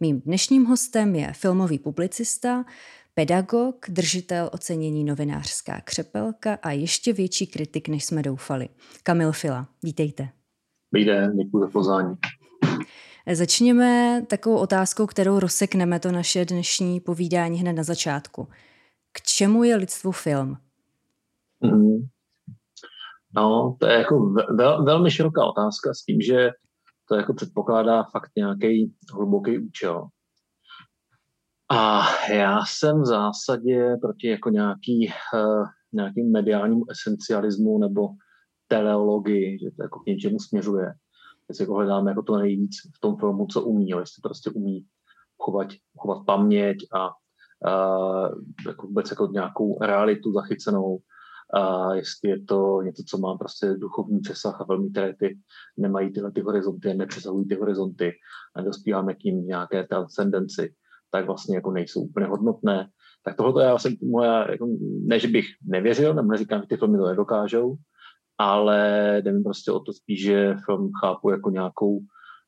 Mým dnešním hostem je filmový publicista, pedagog, držitel ocenění novinářská křepelka a ještě větší kritik, než jsme doufali. Kamil Fila, vítejte. Dobrý den, děkuji za pozvání. Začněme takovou otázkou, kterou rozsekneme to naše dnešní povídání hned na začátku. K čemu je lidstvu film? Mm. No, to je jako vel, velmi široká otázka s tím, že to jako předpokládá fakt nějaký hluboký účel. A já jsem v zásadě proti jako nějaký, uh, nějakým mediálnímu esencialismu nebo teleologii, že to jako k něčemu směřuje. Jestli jako hledáme jako to nejvíc v tom filmu, co umí, jo, jestli prostě umí chovat, chovat paměť a uh, jako vůbec jako nějakou realitu zachycenou, a jestli je to něco, co má prostě duchovní přesah a velmi které ty nemají tyhle ty horizonty, nepřesahují ty horizonty a dospíváme k ním nějaké transcendenci, tak vlastně jako nejsou úplně hodnotné. Tak tohle já jsem moje, jako, ne, že bych nevěřil, nebo neříkám, že ty filmy to nedokážou, ale jde mi prostě o to spíš, že film chápu jako nějakou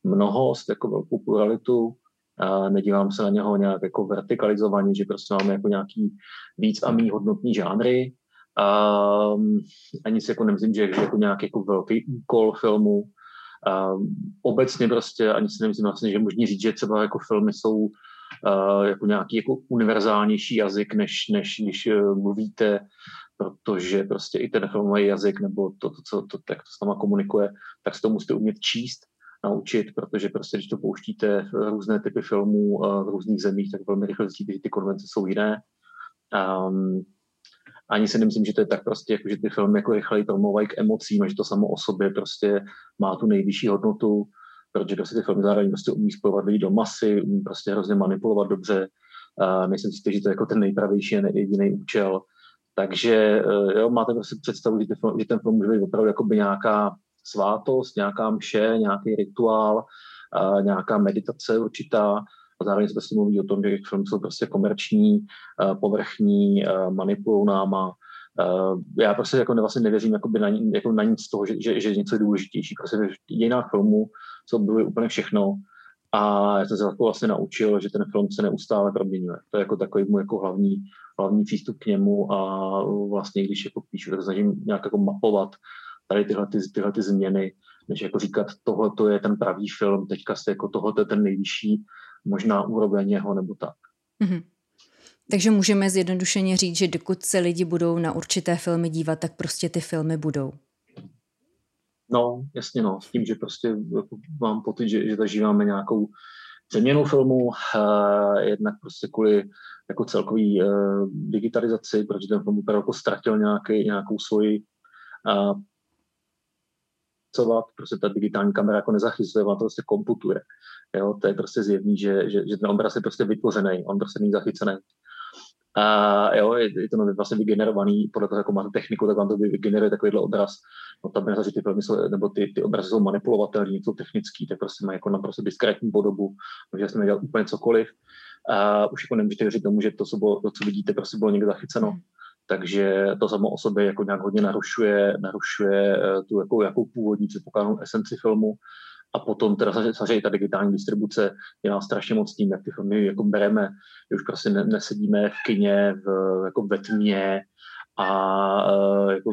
mnohost, jako velkou pluralitu, a nedívám se na něho nějak jako vertikalizovaně, že prostě máme jako nějaký víc a méně hodnotný žánry, Um, ani si jako nemyslím, že je jako nějaký jako velký úkol filmu. Um, obecně prostě ani si nemyslím vlastně, že možný říct, že třeba jako filmy jsou uh, jako nějaký jako univerzálnější jazyk, než, než když uh, mluvíte, protože prostě i ten filmový jazyk nebo to, to, co, to, jak to s náma komunikuje, tak si to musíte umět číst, naučit, protože prostě, když to pouštíte různé typy filmů uh, v různých zemích, tak velmi rychle zjistíte, že ty konvence jsou jiné. Um, ani si nemyslím, že to je tak prostě, jako, že ty filmy jako rychleji promluvají k emocím a že to samo o sobě prostě má tu nejvyšší hodnotu, protože prostě ty filmy zároveň prostě umí spojovat lidi do masy, umí prostě hrozně manipulovat dobře. Uh, myslím si, že to je jako ten nejpravější a jediný účel. Takže uh, jo, máte prostě představu, že, ty, že ten film může být opravdu jakoby nějaká svátost, nějaká mše, nějaký rituál, nějaká meditace určitá, a zároveň se prostě mluví o tom, že filmy jsou prostě komerční, eh, povrchní, eh, manipulují náma. Eh, já prostě jako vlastně nevěřím jakoby na, jako na nic z toho, že, že, že něco je důležitější. Prostě v dějinách filmu se objevuje úplně všechno a já jsem se jako vlastně naučil, že ten film se neustále proměňuje. To je jako takový můj jako hlavní, hlavní přístup k němu a vlastně když jako píšu, tak snažím nějak jako mapovat tady tyhle, ty, tyhle ty změny, než jako říkat, tohle je ten pravý film, teďka se jako tohle je ten nejvyšší, možná úroveň jeho nebo tak. Mm-hmm. Takže můžeme zjednodušeně říct, že dokud se lidi budou na určité filmy dívat, tak prostě ty filmy budou. No, jasně no, s tím, že prostě jako mám pocit, že, že zažíváme nějakou přeměnu filmu, uh, jednak prostě kvůli jako celkový uh, digitalizaci, protože ten film opravdu jako ztratil nějaký, nějakou svoji uh, prostě ta digitální kamera jako nezachycuje, ona to prostě komputuje. Jo, to je prostě zjevný, že, že, že ten obraz je prostě vytvořený, on prostě není zachycený. A jo, je, je to vlastně vygenerovaný, podle toho, jako máte techniku, tak vám to vygeneruje takovýhle obraz. No tam že ty filmy jsou, nebo ty, ty obrazy jsou manipulovatelné, jsou technický, tak prostě mají jako naprosto diskrétní podobu, takže jsem dělal úplně cokoliv. A už jako nemůžete věřit tomu, že to, co, bylo, to, co vidíte, prostě bylo někde zachyceno. Takže to samo o sobě jako nějak hodně narušuje, narušuje eh, tu jako, jako původní předpokládanou esenci filmu. A potom teda samozřejmě ta digitální distribuce dělá strašně moc tím, jak ty filmy jako bereme, že už prostě nesedíme v kině, v, jako ve tmě a uh, jako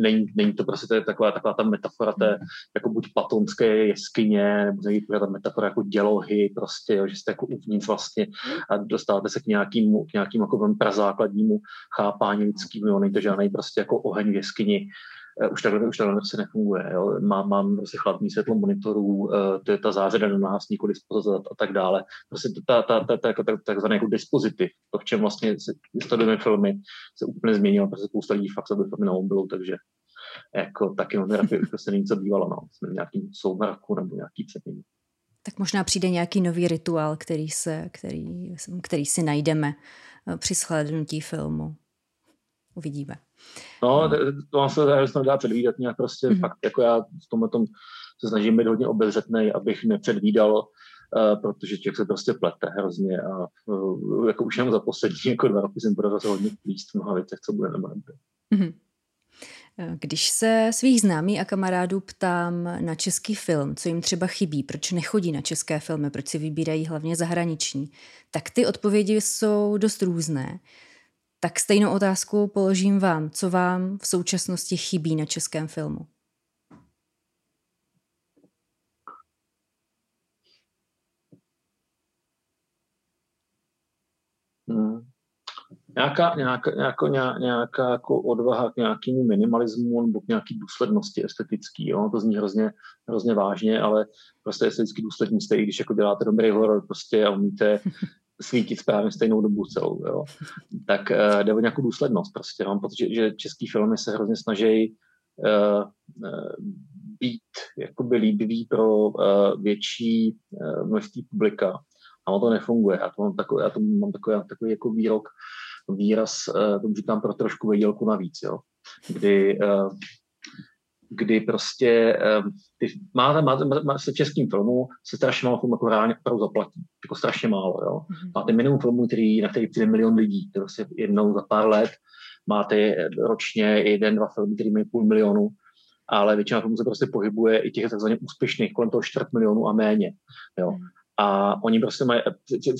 není, není, to prostě to je taková, taková ta metafora té jako buď platonské jeskyně, nebo ta metafora jako dělohy, prostě, jo, že jste jako uvnitř vlastně a dostáváte se k nějakému, k nějakým jako velmi prazákladnímu chápání lidským, není to žádný prostě jako oheň v jeskyni, už takhle, už takhle prostě nefunguje. Jo. Mám, mám prostě chladný světlo monitorů, eh, to je ta zářada na nás, nikoli a, a tak dále. Prostě ta, ta, ta, ta, jako, ta, takzvaný jako dispozitiv, to, v čem vlastně studujeme filmy, se úplně změnilo, protože spousta lidí fakt sleduje filmy na mobilu, takže jako taky terapie už prostě není co bývalo, no. Jsme v nějakým soumraku nebo nějaký přeměně. Tak možná přijde nějaký nový rituál, který, se, který, který si najdeme eh, při shlédnutí filmu. Uvidíme. No, to vám se nedá předvídat nějak prostě mm-hmm. fakt, jako já v tomhle tom se snažím být hodně obezřetný, abych nepředvídal, uh, protože člověk se prostě plete hrozně a uh, jako už jenom za poslední jako dva roky jsem podařil hodně plíst v mnoha věcech, co bude nebo nebude. Mm-hmm. Když se svých známých a kamarádů ptám na český film, co jim třeba chybí, proč nechodí na české filmy, proč si vybírají hlavně zahraniční, tak ty odpovědi jsou dost různé. Tak stejnou otázku položím vám, co vám v současnosti chybí na českém filmu. nějaká, nějaká, nějaká, nějaká jako odvaha k nějakému minimalismu nebo k nějaké důslednosti estetický. Jo? To zní hrozně, hrozně vážně, ale prostě esteticky důslední jste, když jako děláte dobrý horor prostě a umíte svítit správně stejnou dobu celou, jo? tak uh, jde o nějakou důslednost prostě. Mám pocit, že, český filmy se hrozně snaží uh, uh, být jakoby líbivý pro uh, větší uh, množství publika. A ono to nefunguje. Já to mám takový, já to mám takový, takový jako výrok, výraz, eh, tomu říkám pro trošku vědělku navíc, jo, kdy, eh, kdy prostě ty, máte, máte, máte, se českým filmu se strašně málo filmů jako reálně opravdu zaplatí, jako strašně málo, jo. Mm-hmm. Máte minimum filmů, který, na který přijde milion lidí, to prostě jednou za pár let máte ročně jeden, dva filmy, který mají půl milionu, ale většina filmů se prostě pohybuje i těch takzvaně úspěšných kolem toho čtvrt milionu a méně. Jo. Mm. A oni prostě mají,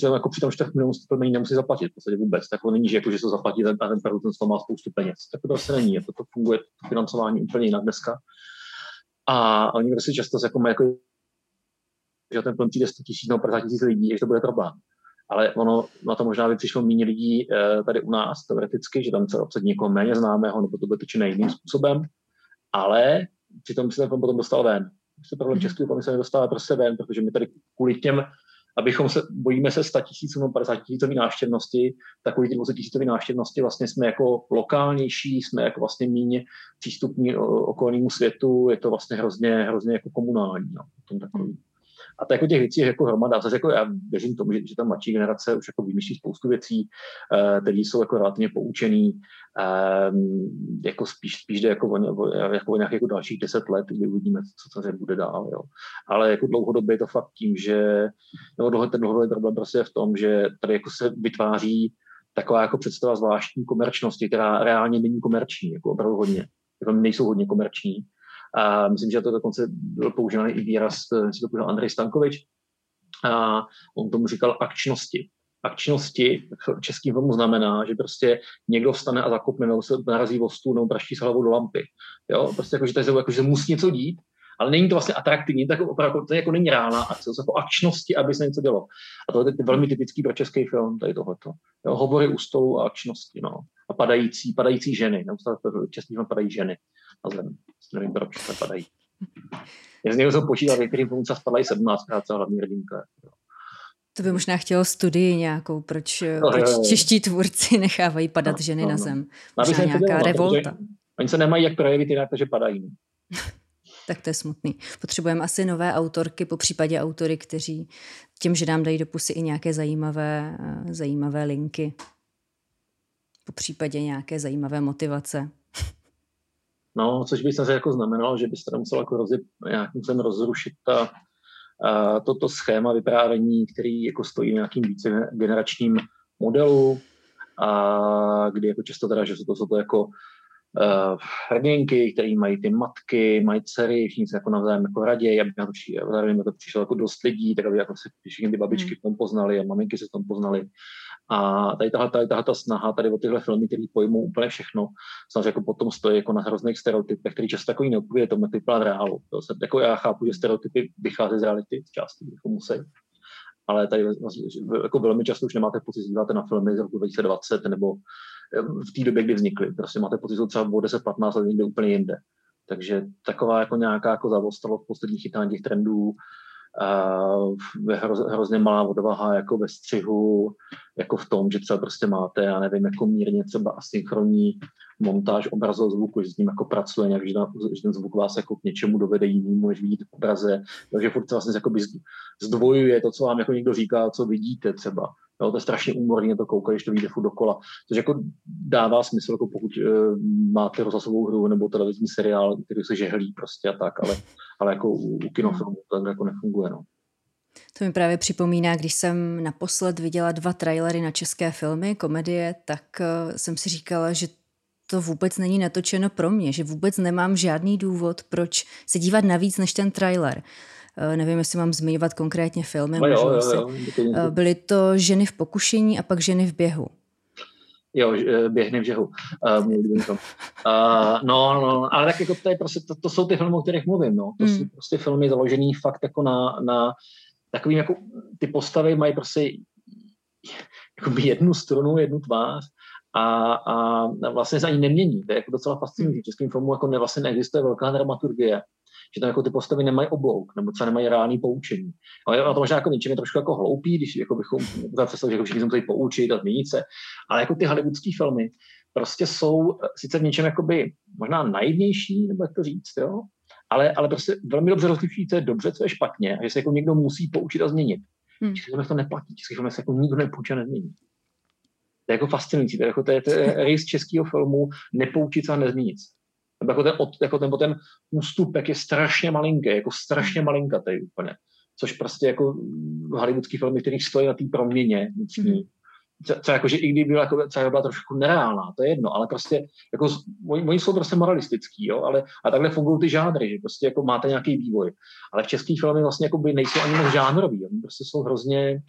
jako při tom 4 milionů plnění nemusí zaplatit v podstatě vůbec. Tak to není, že, jako, že se zaplatí a ten z toho má spoustu peněz. Tak to prostě není. To, to funguje to financování úplně jinak dneska. A oni prostě často jako mají jako, že ten film přijde 100 tisíc nebo 50 tisíc lidí, že to bude problém. Ale ono na to možná by přišlo méně lidí eh, tady u nás teoreticky, že tam se obsadí někoho méně známého, nebo to bude točené jiným způsobem, ale přitom se ten potom dostal ven prostě problém mhm. českého filmu se nedostává prostě ven, protože my tady kvůli těm, abychom se, bojíme se 100 tisíců nebo 50 tisícový návštěvnosti, tak kvůli 20 tisícový návštěvnosti vlastně jsme jako lokálnější, jsme jako vlastně méně přístupní okolnímu světu, je to vlastně hrozně, hrozně jako komunální. No, tom takový. A to jako těch věcí je jako hromada. Zase jako já věřím tomu, že, že ta mladší generace už jako vymýšlí spoustu věcí, uh, které jsou jako relativně poučený. Um, jako spíš, spíš jde jako o, jako o nějakých jako dalších deset let, kdy uvidíme, co, se bude dál. Jo. Ale jako dlouhodobě je to fakt tím, že nebo dlouho, ten dlouhodobý problém prostě je v tom, že tady jako se vytváří taková jako představa zvláštní komerčnosti, která reálně není komerční, jako opravdu hodně. Jako nejsou hodně komerční a myslím, že to dokonce byl používaný i výraz, si to použil Andrej Stankovič, a on tomu říkal akčnosti. Akčnosti v českým filmu znamená, že prostě někdo vstane a zakopne, nebo se narazí o stůl, nebo praští s hlavou do lampy. Jo? Prostě jako, že, to je, jako, že se musí něco dít, ale není to vlastně atraktivní, tak opravdu to jako není reálná akce, to jako akčnosti, aby se něco dělo. A to je velmi typický pro český film, tady tohleto. Jo, hovory u stolu a akčnosti, no. A padající, padající ženy, neustále český film padají ženy na zem. Nevím, proč se padají. Já z něho jsem počítal, některým filmům se spadají 17 krát celá hlavní hrdinka. To by možná chtělo studii nějakou, proč, no, proč jo, jo. čeští tvůrci nechávají padat no, ženy no, na no. zem. Možná nějaká dělala, revolta. Oni se nemají jak projevit jinak, takže padají. tak to je smutný. Potřebujeme asi nové autorky, po případě autory, kteří tím, že nám dají do pusy i nějaké zajímavé, eh, zajímavé linky. Po případě nějaké zajímavé motivace. No, což by se jako znamenalo, že byste musel jako rozjet, nějakým způsobem rozrušit ta, a toto schéma vyprávění, který jako stojí nějakým více generačním modelu, a kdy jako často teda, že jsou to, jsou to jako uh, hrdinky, které mají ty matky, mají dcery, všichni se jako navzájem jako raději, aby na to, zároveň to přišlo jako dost lidí, tak aby jako se všichni ty babičky v tom poznali a maminky se v tom poznali. A tady tahle, tady, tahle ta snaha tady o tyhle filmy, které pojmou úplně všechno, samozřejmě jako potom stojí jako na hrozných stereotypech, který často takový neodpovědí tomu, vypadá reálu. To se, jako já chápu, že stereotypy vychází z reality z části, jako musí. Ale tady jako velmi často už nemáte pocit, že díváte na filmy z roku 2020 nebo eh, v té době, kdy vznikly. Prostě máte pocit, že třeba o 10-15 let někde úplně jinde. Takže taková jako nějaká jako zavostalost posledních chytání těch trendů hroz, hrozně malá odvaha jako ve střihu, jako v tom, že třeba prostě máte, já nevím, jako mírně třeba asynchronní montáž obrazu zvuku, že s ním jako pracuje nějak, že, že ten zvuk vás jako k něčemu dovede jinému, než vidíte v obraze, takže furt se vlastně zdvojuje to, co vám jako někdo říká, co vidíte třeba. Jo, to je strašně úmorný to koukat, když to vyjde furt dokola. Což jako dává smysl, jako pokud uh, máte rozhlasovou hru nebo televizní seriál, který se žehlí prostě a tak, ale, ale jako u, u kinofilmu to tak jako nefunguje. No. To mi právě připomíná, když jsem naposled viděla dva trailery na české filmy, komedie, tak uh, jsem si říkala, že to vůbec není natočeno pro mě, že vůbec nemám žádný důvod, proč se dívat navíc než ten trailer. Uh, nevím, jestli mám zmiňovat konkrétně filmy. No jo, jo, jo, uh, byly to Ženy v pokušení a pak Ženy v běhu. Jo, běhny v žehu. Uh, to. Uh, no, no, ale tak jako to, je prostě, to, to jsou ty filmy, o kterých mluvím. No. To mm. jsou prostě filmy založené fakt jako na, na takovým jako ty postavy mají prostě jednu strunu, jednu tvář a, a vlastně se ani nemění. To je jako docela fascinující. V českém filmu jako ne, vlastně neexistuje velká dramaturgie, že tam jako ty postavy nemají oblouk, nebo třeba nemají reálný poučení. Ale to možná jako něčem je trošku jako hloupý, když jako bychom představili, že jako všichni jsme poučit a změnit se, ale jako ty hollywoodské filmy prostě jsou sice v něčem jakoby možná naivnější, nebo jak to říct, jo? ale, ale prostě velmi dobře rozlišují, co je dobře, co je špatně, a že se jako někdo musí poučit a změnit. Hmm. Český to neplatí, český se jako nikdo nepoučí a nezmění. To je jako fascinující, to je, jako, to je, to je rys českého filmu nepoučit se a nezměnit. Nebo jako ten, od, jako ten, ten ústupek je strašně malinký, jako strašně malinkatý úplně. Což prostě jako hollywoodský filmy, který stojí na té proměně vnitřní, co jako, že i kdyby byla, jako, třeba byla trošku nereálná, to je jedno, ale prostě jako, oni, oni jsou prostě moralistický, jo, ale a takhle fungují ty žánry, že prostě jako máte nějaký vývoj. Ale v českých filmech vlastně jako by nejsou ani moc žánrový, oni prostě jsou hrozně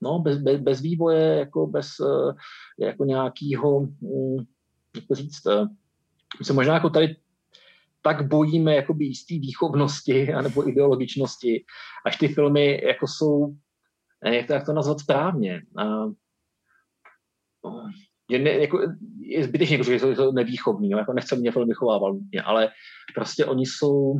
no, bez, bez, bez vývoje, jako bez uh, jako nějakého, um, jak to říct, uh, my se možná jako tady tak bojíme jakoby jistý výchovnosti anebo ideologičnosti, až ty filmy jako jsou, jak to, jak to nazvat správně, že ne, jako, je zbytečně, jako, že jsou nevýchovní, jako nechce mě film vychovával, ale prostě oni jsou,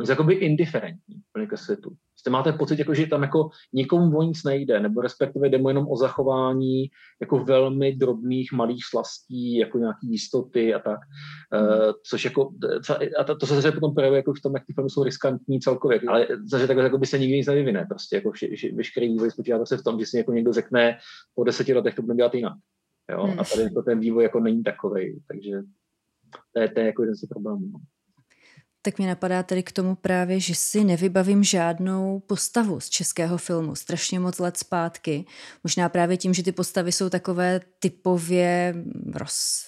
oni jsou jakoby indiferentní ke světu. Prostě máte pocit, jako, že tam jako nikomu o nic nejde, nebo respektive jde mu jenom o zachování jako velmi drobných malých slastí, jako nějaký jistoty a tak. Uh, což jako, a to, to se zase potom projevuje jako v tom, jak ty filmy jsou riskantní celkově, ale zase takhle jako by se nikdy nic nevyvine. Prostě jako veškerý vývoj spočívá se v tom, že si jako někdo řekne, po deseti letech to bude dělat jinak. Jo? Hmm. A tady jako ten vývoj jako není takový, takže to je, to je jako jeden z problémů. No tak mě napadá tady k tomu právě, že si nevybavím žádnou postavu z českého filmu strašně moc let zpátky. Možná právě tím, že ty postavy jsou takové typově roz,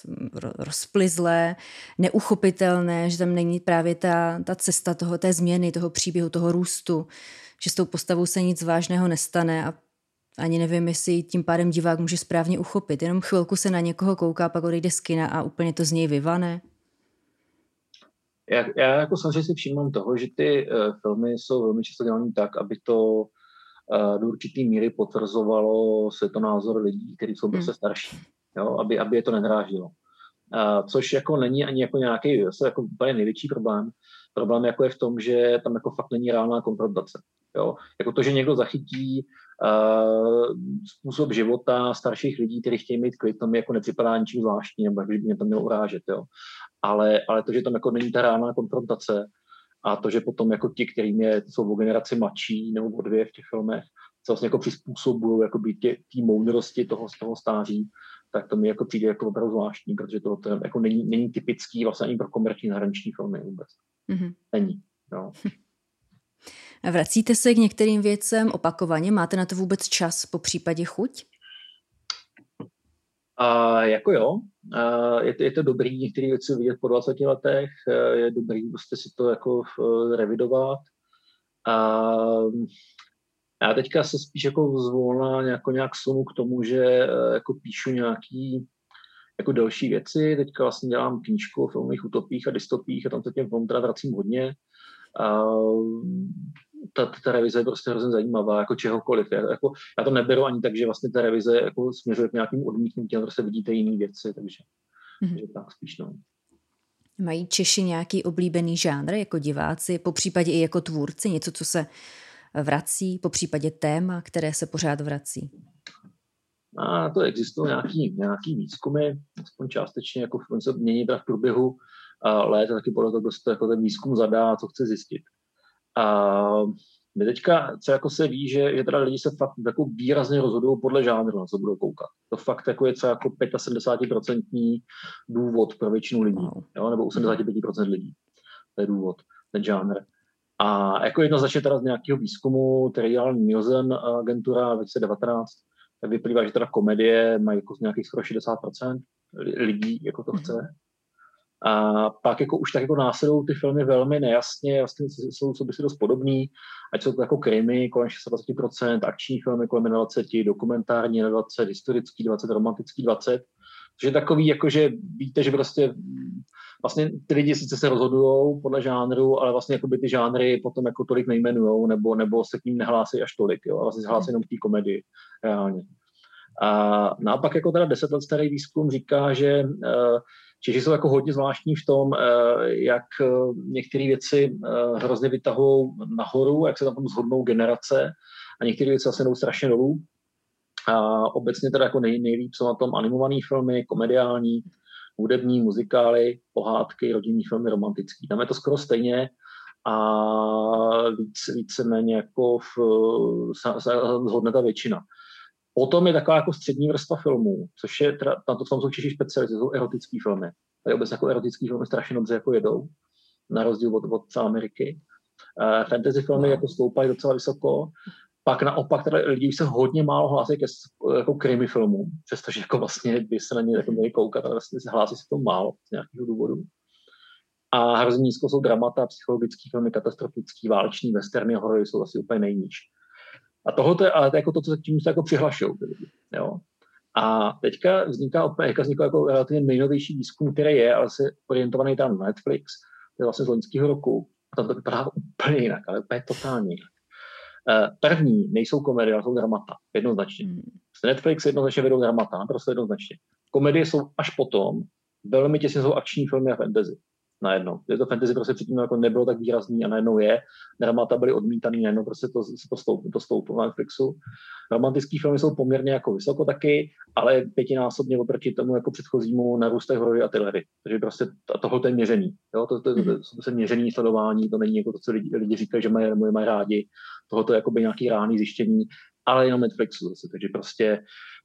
rozplizlé, neuchopitelné, že tam není právě ta, ta cesta toho, té změny, toho příběhu, toho růstu, že s tou postavou se nic vážného nestane a ani nevím, jestli tím pádem divák může správně uchopit. Jenom chvilku se na někoho kouká, pak odejde z kina a úplně to z něj vyvane já, já jako samozřejmě si všímám toho, že ty uh, filmy jsou velmi často dělané tak, aby to uh, do určitý míry potvrzovalo světonázor lidí, kteří jsou prostě hmm. starší, jo? Aby, aby je to nedrážilo. Uh, což jako není ani jako nějaký, zase jako úplně největší problém. Problém jako je v tom, že tam jako fakt není reálná konfrontace. Jo? Jako to, že někdo zachytí uh, způsob života starších lidí, kteří chtějí mít klid, to mi jako nepřipadá ničím zvláštní, nebo jak by mě to mělo urážet. Jo? Ale, ale to, že tam jako není ta reálná konfrontace a to, že potom jako ti, kterým je, jsou o generaci mladší nebo o dvě v těch filmech, se vlastně jako přizpůsobují jako tě, tý moudrosti toho, z toho stáří, tak to mi jako přijde jako opravdu zvláštní, protože to, to jako není, není typický vlastně ani pro komerční zahraniční filmy vůbec. Mm-hmm. Není. No. Vracíte se k některým věcem opakovaně? Máte na to vůbec čas po případě chuť? A jako jo, je, to, je to dobrý některé věci vidět po 20 letech, je dobrý prostě si to jako revidovat. A já teďka se spíš jako zvolna jako nějak sunu k tomu, že e, jako píšu nějaký jako další věci. Teďka vlastně dělám knížku o filmových utopích a dystopích a tam se těm teda vracím hodně. A ta, ta revize je prostě hrozně zajímavá, jako čehokoliv. Já, jako, já to neberu ani tak, že vlastně ta revize jako směřuje k nějakým odmítnutí, ale prostě vidíte jiné věci, takže, mm-hmm. takže tak spíš no. Mají Češi nějaký oblíbený žánr jako diváci, po případě i jako tvůrci, něco, co se vrací, po případě téma, které se pořád vrací? A to existují nějaký, nějaký výzkumy, aspoň částečně, jako se mění v průběhu let, a taky podle toho, kdo to jako ten výzkum zadá, co chce zjistit. A my teďka, co jako se ví, že, že teda lidi se fakt jako výrazně rozhodují podle žánru, na co budou koukat. To fakt jako je třeba jako 75% důvod pro většinu lidí, jo? nebo 85% lidí. To je důvod, ten žánr. A jako jednoznačně teda z nějakého výzkumu, který dělal Nielsen agentura 2019, tak vyplývá, že teda komedie mají jako z nějakých skoro 60% lidí, jako to chce. A pak jako už tak jako následují ty filmy velmi nejasně, vlastně jsou, si dost podobný, ať jsou to jako krimi kolem 20%, akční filmy kolem 20, dokumentární 20, historický 20, romantický 20. Což je takový, jako že víte, že prostě vlastně ty lidi sice se rozhodují podle žánru, ale vlastně jako by ty žánry potom jako tolik nejmenujou, nebo, nebo se k ním nehlásí až tolik, jo, a vlastně se hlásí jenom k té komedii reálně. A naopak jako teda deset let starý výzkum říká, že uh, Češi jsou jako hodně zvláštní v tom, eh, jak eh, některé věci eh, hrozně vytahují nahoru, jak se tam zhodnou generace a některé věci zase jdou strašně dolů. A obecně teda jako nej, nejlíp jsou na tom animované filmy, komediální, hudební, muzikály, pohádky, rodinní filmy, romantický. Tam je to skoro stejně a víc, víceméně jako v, se, se zhodne ta většina. Potom je taková jako střední vrstva filmů, což je, teda, na to v tom jsou Češi specializace, jsou erotické filmy. Tady obecně jako erotické filmy strašně dobře jako jedou, na rozdíl od, od Ameriky. Uh, fantasy filmy jako stoupají docela vysoko. Pak naopak teda lidi už se hodně málo hlásí ke jako krimi filmům, přestože jako vlastně by se na ně jako měli koukat, ale vlastně se hlásí se to málo z nějakého důvodu. A hrozně nízko jsou dramata, psychologické filmy, katastrofický, váleční, westerny, horory jsou asi úplně nejníž. A tohle je ale to jako to, co tím se jako přihlašují. Jo. A teďka vzniká opět, jako vzniká jako relativně nejnovější výzkum, který je, ale se orientovaný tam na Netflix, to je vlastně z loňského roku. A tam to vypadá úplně jinak, ale úplně totálně jinak. Uh, první nejsou komedie, ale jsou dramata, jednoznačně. Mm. Netflix jednoznačně vedou dramata, naprosto jednoznačně. Komedie jsou až potom, velmi těsně jsou akční filmy a fantasy najednou. Je to fantasy prostě předtím jako nebylo tak výrazný a najednou je. Dramata byly odmítaný, najednou prostě to, to, stouplo, to stouplo na Netflixu. Romantické filmy jsou poměrně jako vysoko taky, ale pětinásobně oproti tomu jako předchozímu narůstají horory a thrillery. Takže prostě a tohle je měření. Jo? To, to, to, to, to, to, měření, sledování, to není jako to, co lidi, lidi říkají, že mají, mají rádi. Tohle je jako by nějaký rány zjištění, ale jenom Netflixu zase. Takže prostě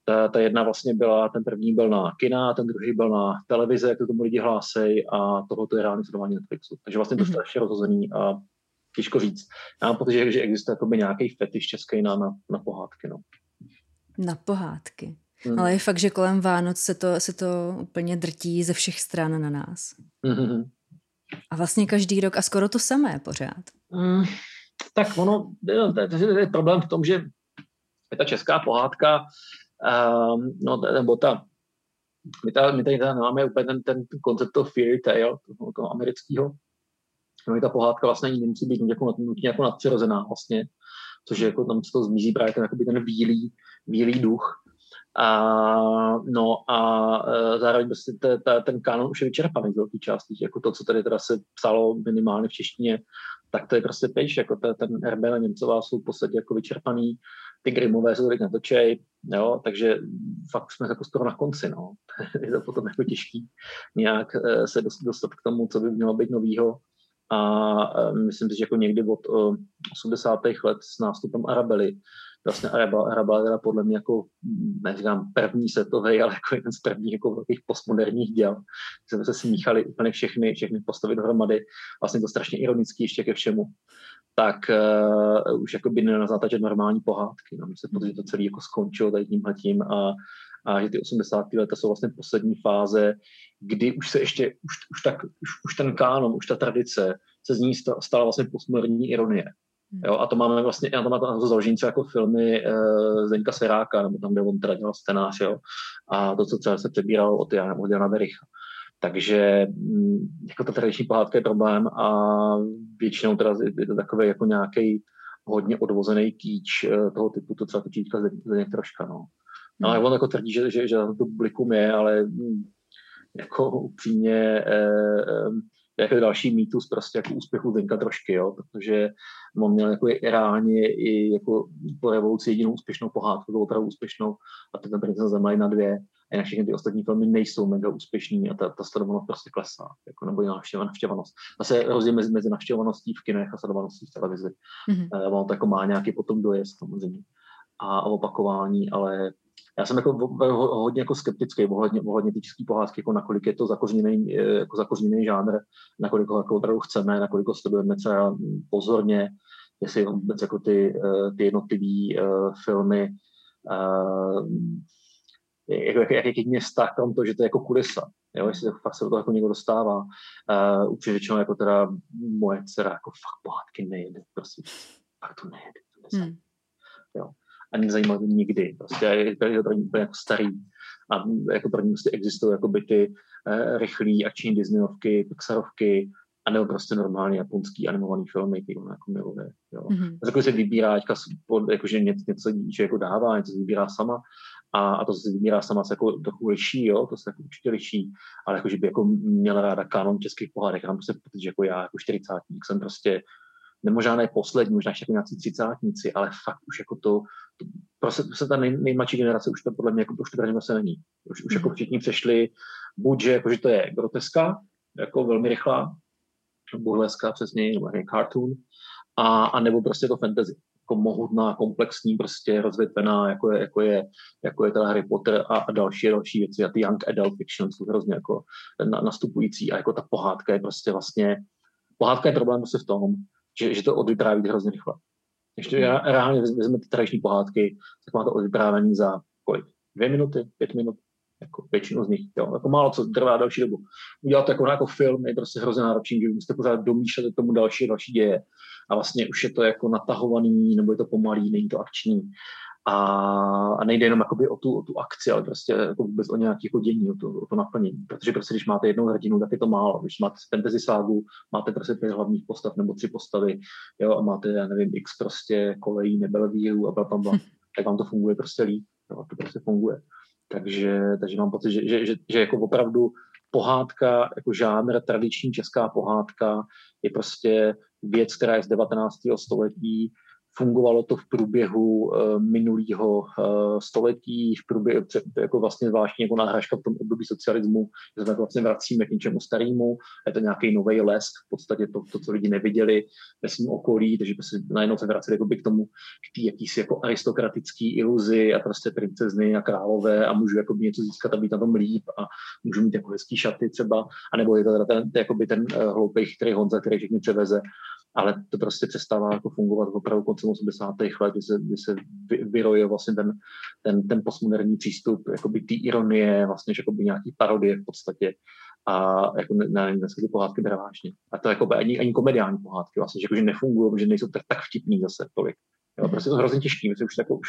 ta, ta jedna vlastně byla, ten první byl na kina, ten druhý byl na televize, jak to tomu lidi hlásej a tohoto je reálně sledování Netflixu. Takže vlastně to je mhm. strašně rozhozený a těžko říct. Já mám pocit, že, existuje nějaký fetiš český na, na, na pohádky. No. Na pohádky. Hmm. Ale je fakt, že kolem Vánoc se to, se to úplně drtí ze všech stran na nás. Hmm. A vlastně každý rok a skoro to samé pořád. Hmm. Tak ono, to je, je problém v tom, že je ta česká pohádka Um, no, nebo ta, my, ta, my tady máme úplně ten, ten koncept toho fairy tale, toho, toho amerického, no, ta pohádka vlastně nemusí být jako, nutně jako nadpřirozená vlastně, což jako tam se to zmizí právě ten, jakoby ten bílý, bílý duch. A, no a e, zároveň prostě te, te, ten kanon už je vyčerpaný z velké části, jako to, co tady teda se psalo minimálně v češtině, tak to je prostě pejš, jako ta, ten Herbel a Němcová jsou v podstatě jako vyčerpaný, ty Grimové se teď natočej, jo, takže fakt jsme jako skoro na konci, no. je to potom jako těžký nějak eh, se dostat k tomu, co by mělo být novýho. A eh, myslím si, že jako někdy od 80. Eh, let s nástupem Arabely vlastně Araba, Araba teda podle mě jako, neříkám první setový, ale jako jeden z prvních jako velkých postmoderních děl. Jsme se smíchali úplně všechny, všechny postavy dohromady. Vlastně to strašně ironický ještě ke všemu. Tak uh, už jako by nenazátačet normální pohádky. No. Myslím, že to celé jako skončilo tady tímhle tím a, a že ty 80. leta jsou vlastně poslední fáze, kdy už se ještě, už, už, tak, už, už ten kánon, už ta tradice se z ní stala vlastně postmoderní ironie. Jo, a to máme vlastně, já to mám to založení třeba jako filmy uh, Zdeňka Seráka, nebo tam, kde on teda dělal scénář, jo, a to, co třeba se přebíralo od Jana, od Jana Vericha. Takže mm, jako ta tradiční pohádka je problém a většinou teda je to takový jako nějaký hodně odvozený kýč uh, toho typu, to třeba točítka Zdeněk troška, no. No, ale on jako tvrdí, že, že, že to publikum je, ale mm, jako upřímně eh, eh, jako další mýtus prostě jako úspěchu Zdenka trošky, jo, protože on měl jako reálně i jako po revoluci jedinou úspěšnou pohádku, to opravdu úspěšnou a ten princeza Zemlej na dvě jinak všechny ty ostatní filmy nejsou mega úspěšní a ta, ta sledovanost prostě klesá, jako, nebo je navštěvanost. Zase rozdíl mezi, mezi navštěvovaností v kinech a sledovaností v televizi. Mm-hmm. Uh, on to jako má nějaký potom dojezd samozřejmě a, a opakování, ale já jsem jako hodně jako skeptický ohledně, ohledně ty české pohádky, jako nakolik je to zakořeněný, jako zakořeněný žánr, nakolik ho jako opravdu chceme, nakolik ho sledujeme třeba pozorně, jestli vůbec jako ty, eh, ty jednotlivé uh, filmy uh, jako, jak, jak, jaký mě vztah tam to, že to je jako kulisa. Jo, jestli fakt se do toho jako někdo dostává. Uh, určitě řečeno, jako teda moje dcera jako fakt pohádky nejde, prostě. Fakt to nejde. To nejde. Hmm. Jo a nezajímal mě nikdy. Prostě je to pro úplně jako starý. A jako pro ně prostě existují jako by ty uh, rychlý akční Disneyovky, Pixarovky, a nebo prostě normální japonský animovaný filmy, který on jako miluje. Jo. Mm-hmm. Jako se vybírá teďka, jakože něco, něco že jako dává, něco se vybírá sama a, a to se vybírá sama se jako trochu liší, jo, to se jako určitě liší, ale jako, že by jako měla ráda kanon českých pohádek, já prostě protože jako já jako 40 jsem prostě nebo žádné poslední, možná ještě jako nějací třicátníci, ale fakt už jako to, to prostě, prostě ta nej, nejmladší generace už to podle mě jako, už to se není. Už, už jako mhm. všichni přešli, buď, že, jako, že to je groteska, jako velmi rychlá, burleska přesně, nebo nějaký cartoon, a, a nebo prostě to fantasy jako mohutná, komplexní, prostě rozvětvená, jako je, jako je, jako je teda Harry Potter a, a další další věci. A ty young adult fiction jsou hrozně jako nastupující a jako ta pohádka je prostě vlastně, pohádka je problém prostě v tom, že, že to odvypráví hrozně rychle. Ještě hmm. reálně vezmete tradiční pohádky, tak má to odvyprávění za kolik? Dvě minuty, pět minut, jako většinu z nich, jo, jako málo co trvá další dobu. Udělat to jako, jako film je prostě hrozně náročný, že musíte pořád domýšlet tomu další další děje a vlastně už je to jako natahovaný, nebo je to pomalý, není to akční a, a nejde jenom jakoby o, tu, o tu akci, ale prostě jako vůbec o nějaké jako dění, o to, o to naplnění. Protože prostě, když máte jednou hrdinu, tak je to málo. Když máte fantasy ságu, máte prostě pět hlavních postav nebo tři postavy, jo, a máte, já nevím, x prostě kolejí, nebelvíru a blablabla, hm. tak vám to funguje prostě líp. Jo, to prostě funguje. Takže, takže mám pocit, že, že, že, že jako opravdu pohádka, jako žánr, tradiční česká pohádka je prostě věc, která je z 19. století, fungovalo to v průběhu uh, minulého uh, století, v průběhu, jako vlastně zvláštní jako náhražka v tom období socialismu, že se vlastně vracíme k něčemu starému, je to nějaký nový lesk, v podstatě to, to, co lidi neviděli ve svém okolí, takže se najednou se vraceli k tomu, k té jakýsi jako aristokratický iluzi a prostě princezny a králové a můžu jako něco získat a být na tom líp a můžu mít jako hezký šaty třeba, anebo je to teda ten, ten, uh, hloupý chytrý Honza, který všechny převeze ale to prostě přestává jako fungovat opravdu koncem 80. let, kdy se, kdy se vyroje vlastně ten, ten, ten postmoderní přístup, jakoby ty ironie, vlastně jakoby nějaký parodie v podstatě a jako ne, dneska ty pohádky bere vážně. A to jako ani, ani komediální pohádky vlastně, že, jako, že nefungují, že nejsou tak, tak vtipný zase tolik. Jo, prostě to hrozně těžký, myslím, už, jako, už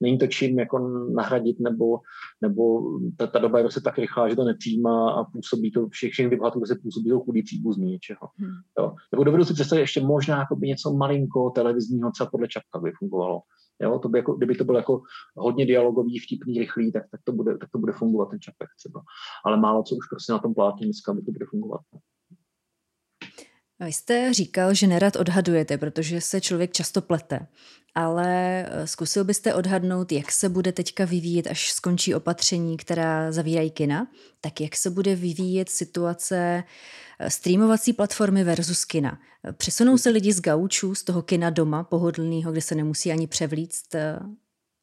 není to čím jako nahradit, nebo, nebo ta, ta doba je prostě tak rychlá, že to nepřijímá a působí to, všech, všechny ty bohatů se působí to chudý příbuzný něčeho. Hmm. Jo. Nebo dovedu si představit ještě možná jako by něco malinko televizního, třeba podle Čapka by fungovalo. Jo, to by jako, kdyby to bylo jako hodně dialogový, vtipný, rychlý, tak, tak, to bude, tak to bude fungovat ten čapek třeba. Ale málo co už prostě na tom plátně dneska by to bude fungovat. Vy jste říkal, že nerad odhadujete, protože se člověk často plete. Ale eh, zkusil byste odhadnout, jak se bude teďka vyvíjet, až skončí opatření, která zavírají kina, tak jak se bude vyvíjet situace eh, streamovací platformy versus kina. Přesunou se lidi z gaučů, z toho kina doma, pohodlného, kde se nemusí ani převlíct eh,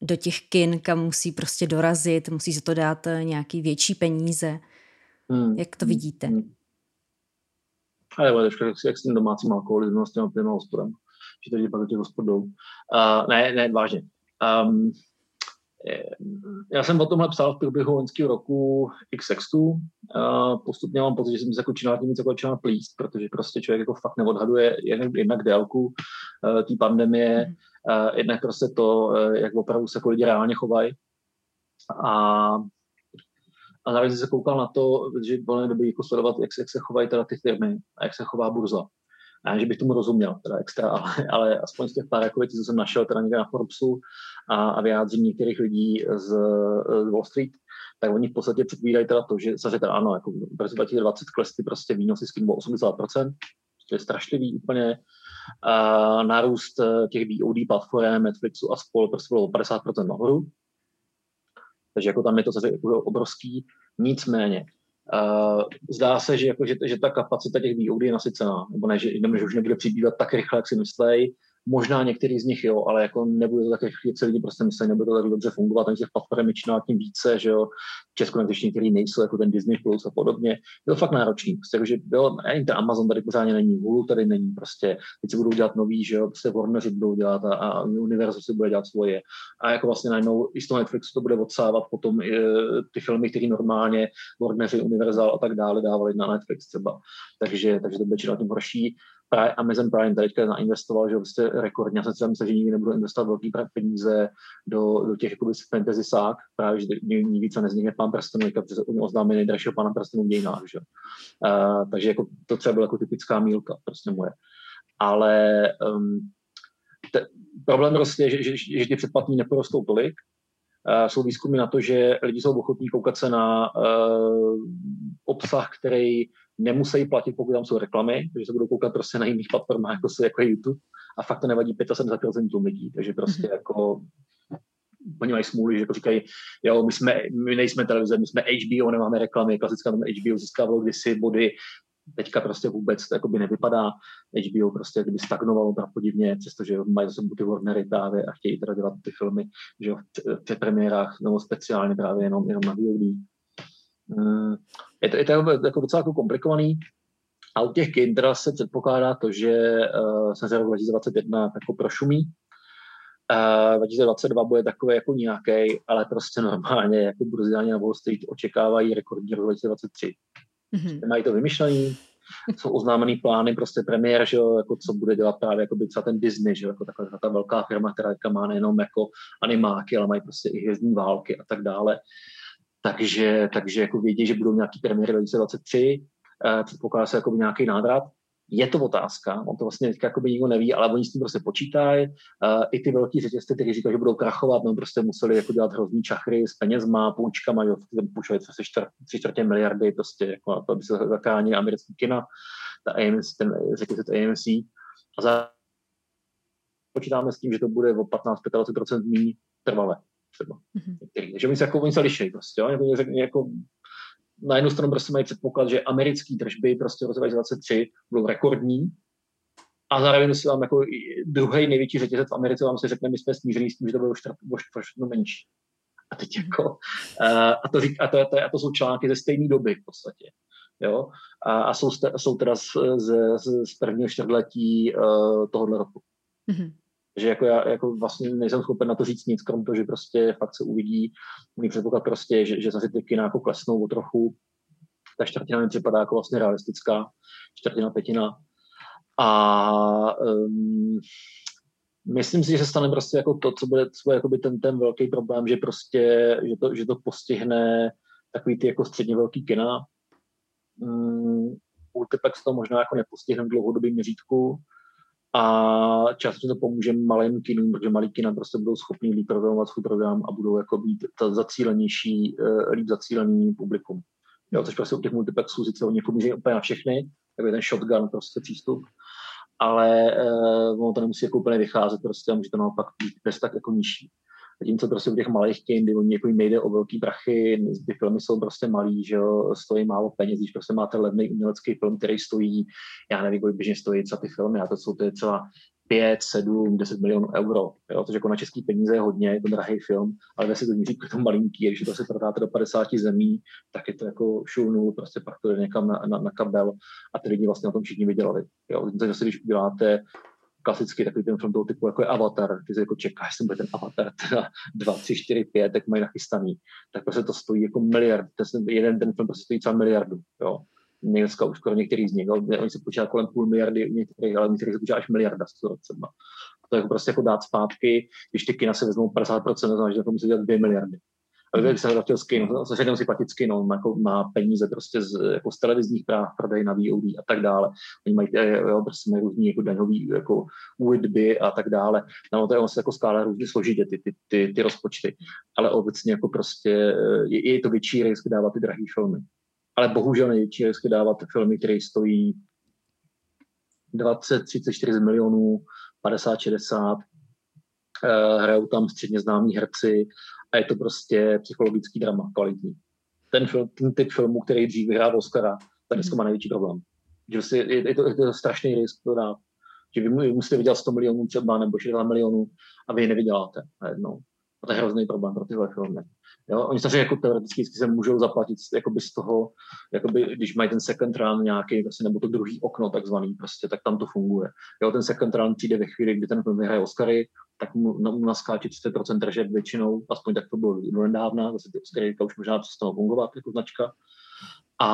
do těch kin, kam musí prostě dorazit, musí se to dát nějaký větší peníze. Hmm. Jak to vidíte? Hmm. Ale bude trošku jak s tím domácím alkoholismem, s těma těma hospodem. Že to pak do těch hospod jdou. Uh, ne, ne, vážně. Um, já jsem o tomhle psal v průběhu loňského roku x textů. Uh, postupně mám pocit, že jsem se jako činal tím jako začal plíst, protože prostě člověk jako fakt neodhaduje jednak, jednak délku uh, té pandemie, uh, jednak prostě to, uh, jak opravdu se jako lidi reálně chovají. A a zároveň se koukal na to, že bylo dobrý jako sledovat, jak se, jak se chovají teda ty firmy a jak se chová burza. A že bych tomu rozuměl, teda extra, ale, ale aspoň z těch pár jako věcí, co jsem našel teda někde na Forbesu a, a vyjádření některých lidí z, z Wall Street, tak oni v podstatě předvídají teda to, že se teda ano, jako v roce 2020 klesly prostě výnosy s 80%, to je strašlivý úplně. A nárůst eh, těch VOD platform, Netflixu a spol prostě bylo 50% nahoru. Takže jako tam je to jako obrovský. Nicméně, Uh, zdá se, že, jako, že, že ta kapacita těch VOD je nasycená, nebo ne, že, že už nebude přibývat tak rychle, jak si myslej, Možná některý z nich jo, ale jako nebude to tak, jak si lidi prostě myslí, nebude to tak dobře fungovat, ani těch platform je tím více, že jo, ještě některý nejsou, jako ten Disney Plus a podobně. Je to fakt náročný, prostě, takže jo, ani ten Amazon tady pořádně není, Hulu tady není, prostě, teď si budou dělat nový, že jo, prostě Warneri budou dělat a, a Universal si bude dělat svoje. A jako vlastně najednou i z toho Netflixu to bude odsávat potom i, e, ty filmy, které normálně Warneri, Universal a tak dále dávali na Netflix třeba. Takže, takže to bude čím horší. Prime, Amazon Prime teďka zainvestoval, že vlastně rekordně. Já jsem si myslel, že nikdy nebudu investovat velký peníze do, do těch jakoby fantasy sák, právě, že nejvíc a neznikne pán prstenů, protože oni oznámili nejdražšího pána prstenů v dějinách, že? Uh, takže jako, to třeba byla jako typická mílka prostě moje. Ale um, te, problém prostě je, že, že, že, že ty předplatní neporostou tolik, Uh, jsou výzkumy na to, že lidi jsou ochotní koukat se na uh, obsah, který nemusí platit, pokud tam jsou reklamy, takže se budou koukat prostě na jiných platformách, jako, se, jako je YouTube. A fakt to nevadí 75% lidí, takže prostě mm-hmm. jako oni mají smůlu, že jako říkají, jo, my, jsme, my nejsme televize, my jsme HBO, nemáme reklamy, klasická tam HBO získávalo kdysi body, teďka prostě vůbec to by nevypadá. HBO prostě kdyby stagnovalo tam podivně, přestože mají zase ty Warnery právě a chtějí teda dělat ty filmy, že jo, v premiérách, nebo speciálně právě jenom, jenom na VOD. Mm, je to, je to jako docela jako komplikovaný. A u těch kin se předpokládá to, že uh, se rok 2021 jako prošumí. Uh, 2022 bude takový jako nějaký, ale prostě normálně jako burziáni na Wall Street očekávají rekordní rok 2023. Mm-hmm. Mají to vymyšlený, jsou oznámený plány, prostě premiér, že jo, jako co bude dělat právě jako by třeba ten Disney, že jo, jako taková ta velká firma, která má nejenom jako animáky, ale mají prostě i hvězdní války a tak dále takže, takže jako vědí, že budou nějaký premiéry 2023, uh, předpokládá se jako nějaký návrat. Je to otázka, on to vlastně teďka jako nikdo neví, ale oni s tím prostě počítají. Uh, I ty velký řetězce, kteří říkají, že budou krachovat, no prostě museli jako dělat hrozný čachry s penězma, půjčkama, jo, půjčovali tři, čtvrt, tři čtvrtě miliardy, prostě jako, aby se zachránili americký kina, ta AMC, ten řetězec AMC. A za počítáme s tím, že to bude o 15-25% méně trvalé třeba. Mm-hmm. Že oni se, jako, oni se liší prostě, jo? Jako, jako, na jednu stranu prostě mají předpoklad, že americké tržby prostě v roce 2023 budou rekordní, a zároveň si vám jako druhý největší řetězec v Americe vám se řekne, my jsme snížili s tím, že to bylo o menší. A teď jako, uh, a, to, řík, a, to, to, a to jsou články ze stejné doby v podstatě. Jo? A, a jsou, jsou teda z, z, z prvního čtvrtletí uh, tohohle roku. Mm-hmm. Takže jako já jako vlastně nejsem schopen na to říct nic, krom toho, že prostě fakt se uvidí. Můj předpoklad prostě, že, že zase ty kina jako klesnou o trochu. Ta čtvrtina mi připadá jako vlastně realistická, čtvrtina, pětina. A um, myslím si, že se stane prostě jako to, co bude, co bude jakoby ten, ten velký problém, že prostě, že to, že to postihne takový ty jako středně velký kina. Um, Multiplex to možná jako nepostihne v dlouhodobém měřítku, a často to pomůže malým kinům, protože malý kina prostě budou schopni líp programovat svůj program a budou jako být ta zacílenější, uh, líp zacílený publikum. Jo, což prostě u těch multiplexů sice oni jako může úplně na všechny, tak je ten shotgun prostě přístup, ale uh, ono to nemusí jako úplně vycházet prostě a může to naopak být bez tak jako nižší. Zatímco prostě u těch malých kin, kdy jako nejde o velký prachy, ty filmy jsou prostě malý, že jo, stojí málo peněz, když prostě máte levný umělecký film, který stojí, já nevím, kolik běžně stojí co ty filmy, a to jsou to je třeba 5, 7, 10 milionů euro. Jo? Takže jako na český peníze je hodně, je to drahý film, ale ve to měří to malinký, když to se prodáte do 50 zemí, tak je to jako šulnul, prostě pak to jde někam na, na, na kabel a ty lidi vlastně na tom všichni vydělali. Jo? Takže zase, když uděláte klasicky takový ten film toho typu, jako je Avatar, ty se jako čekáš, jestli bude ten Avatar teda 2, 3, 4, 5, tak mají nachystaný, tak prostě to stojí jako miliard, ten, jeden ten film prostě stojí třeba miliardu, jo. Dneska už skoro některý z nich, oni se počítá kolem půl miliardy, některých, ale některých se počítá až miliarda toho třeba. To je jako prostě jako dát zpátky, když ty kina se vezmou 50%, znamená, že to musí dělat 2 miliardy. Ale když se vrátil z kino, se si platit z kino, jako má peníze prostě z, jako z televizních práv, prodej na VOD a tak dále. Oni mají, eh, jo, prostě mají různý jako daňový jako údby a tak dále. No, to je, on se jako skládá různě složitě ty, ty, ty, ty, rozpočty. Ale obecně jako prostě eh, je, je to větší risk dávat ty drahé filmy. Ale bohužel největší risk dávat filmy, které stojí 20, 30, 40 milionů, 50, 60, uh, hrajou tam středně známí herci a je to prostě psychologický drama, kvalitní. Ten, film, ten typ filmu, který dřív vyhrál Oscara, tak dneska má největší problém. Že prostě je, je, to, je to strašný risk to dát. Že vy, vy musíte vydělat 100 milionů třeba nebo 60 milionů a vy je nevyděláte najednou. A to je hrozný problém pro tyhle filmy. Jo? Oni samozřejmě jako teoreticky se můžou zaplatit jakoby z toho, jakoby, když mají ten second run nějaký, prostě, nebo to druhý okno takzvaný, prostě, tak tam to funguje. Jo? Ten second run přijde ve chvíli, kdy ten film vyhraje Oscary, tak mu, mu naskáče 30% tržeb většinou, aspoň tak to bylo do nedávna, zase ty Oscary už možná přestalo fungovat jako značka. A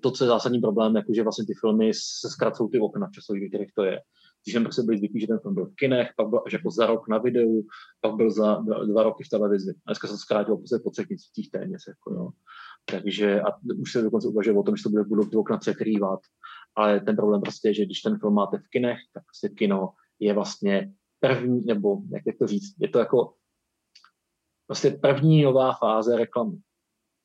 to, co je zásadní problém, jako že vlastně ty filmy se zkracují ty okna časových, kterých to je. Když jsme prostě byli zvyklí, že ten film byl v kinech, pak byl až jako za rok na videu, pak byl za dva, dva roky v televizi. A dneska se to prostě po třech měsících téměř. Jako, jo. Takže a už se dokonce uvažuje o tom, že to bude, budou ty okna překrývat. Ale ten problém prostě je, že když ten film máte v kinech, tak prostě kino je vlastně první, nebo jak to říct, je to jako prostě první nová fáze reklamy.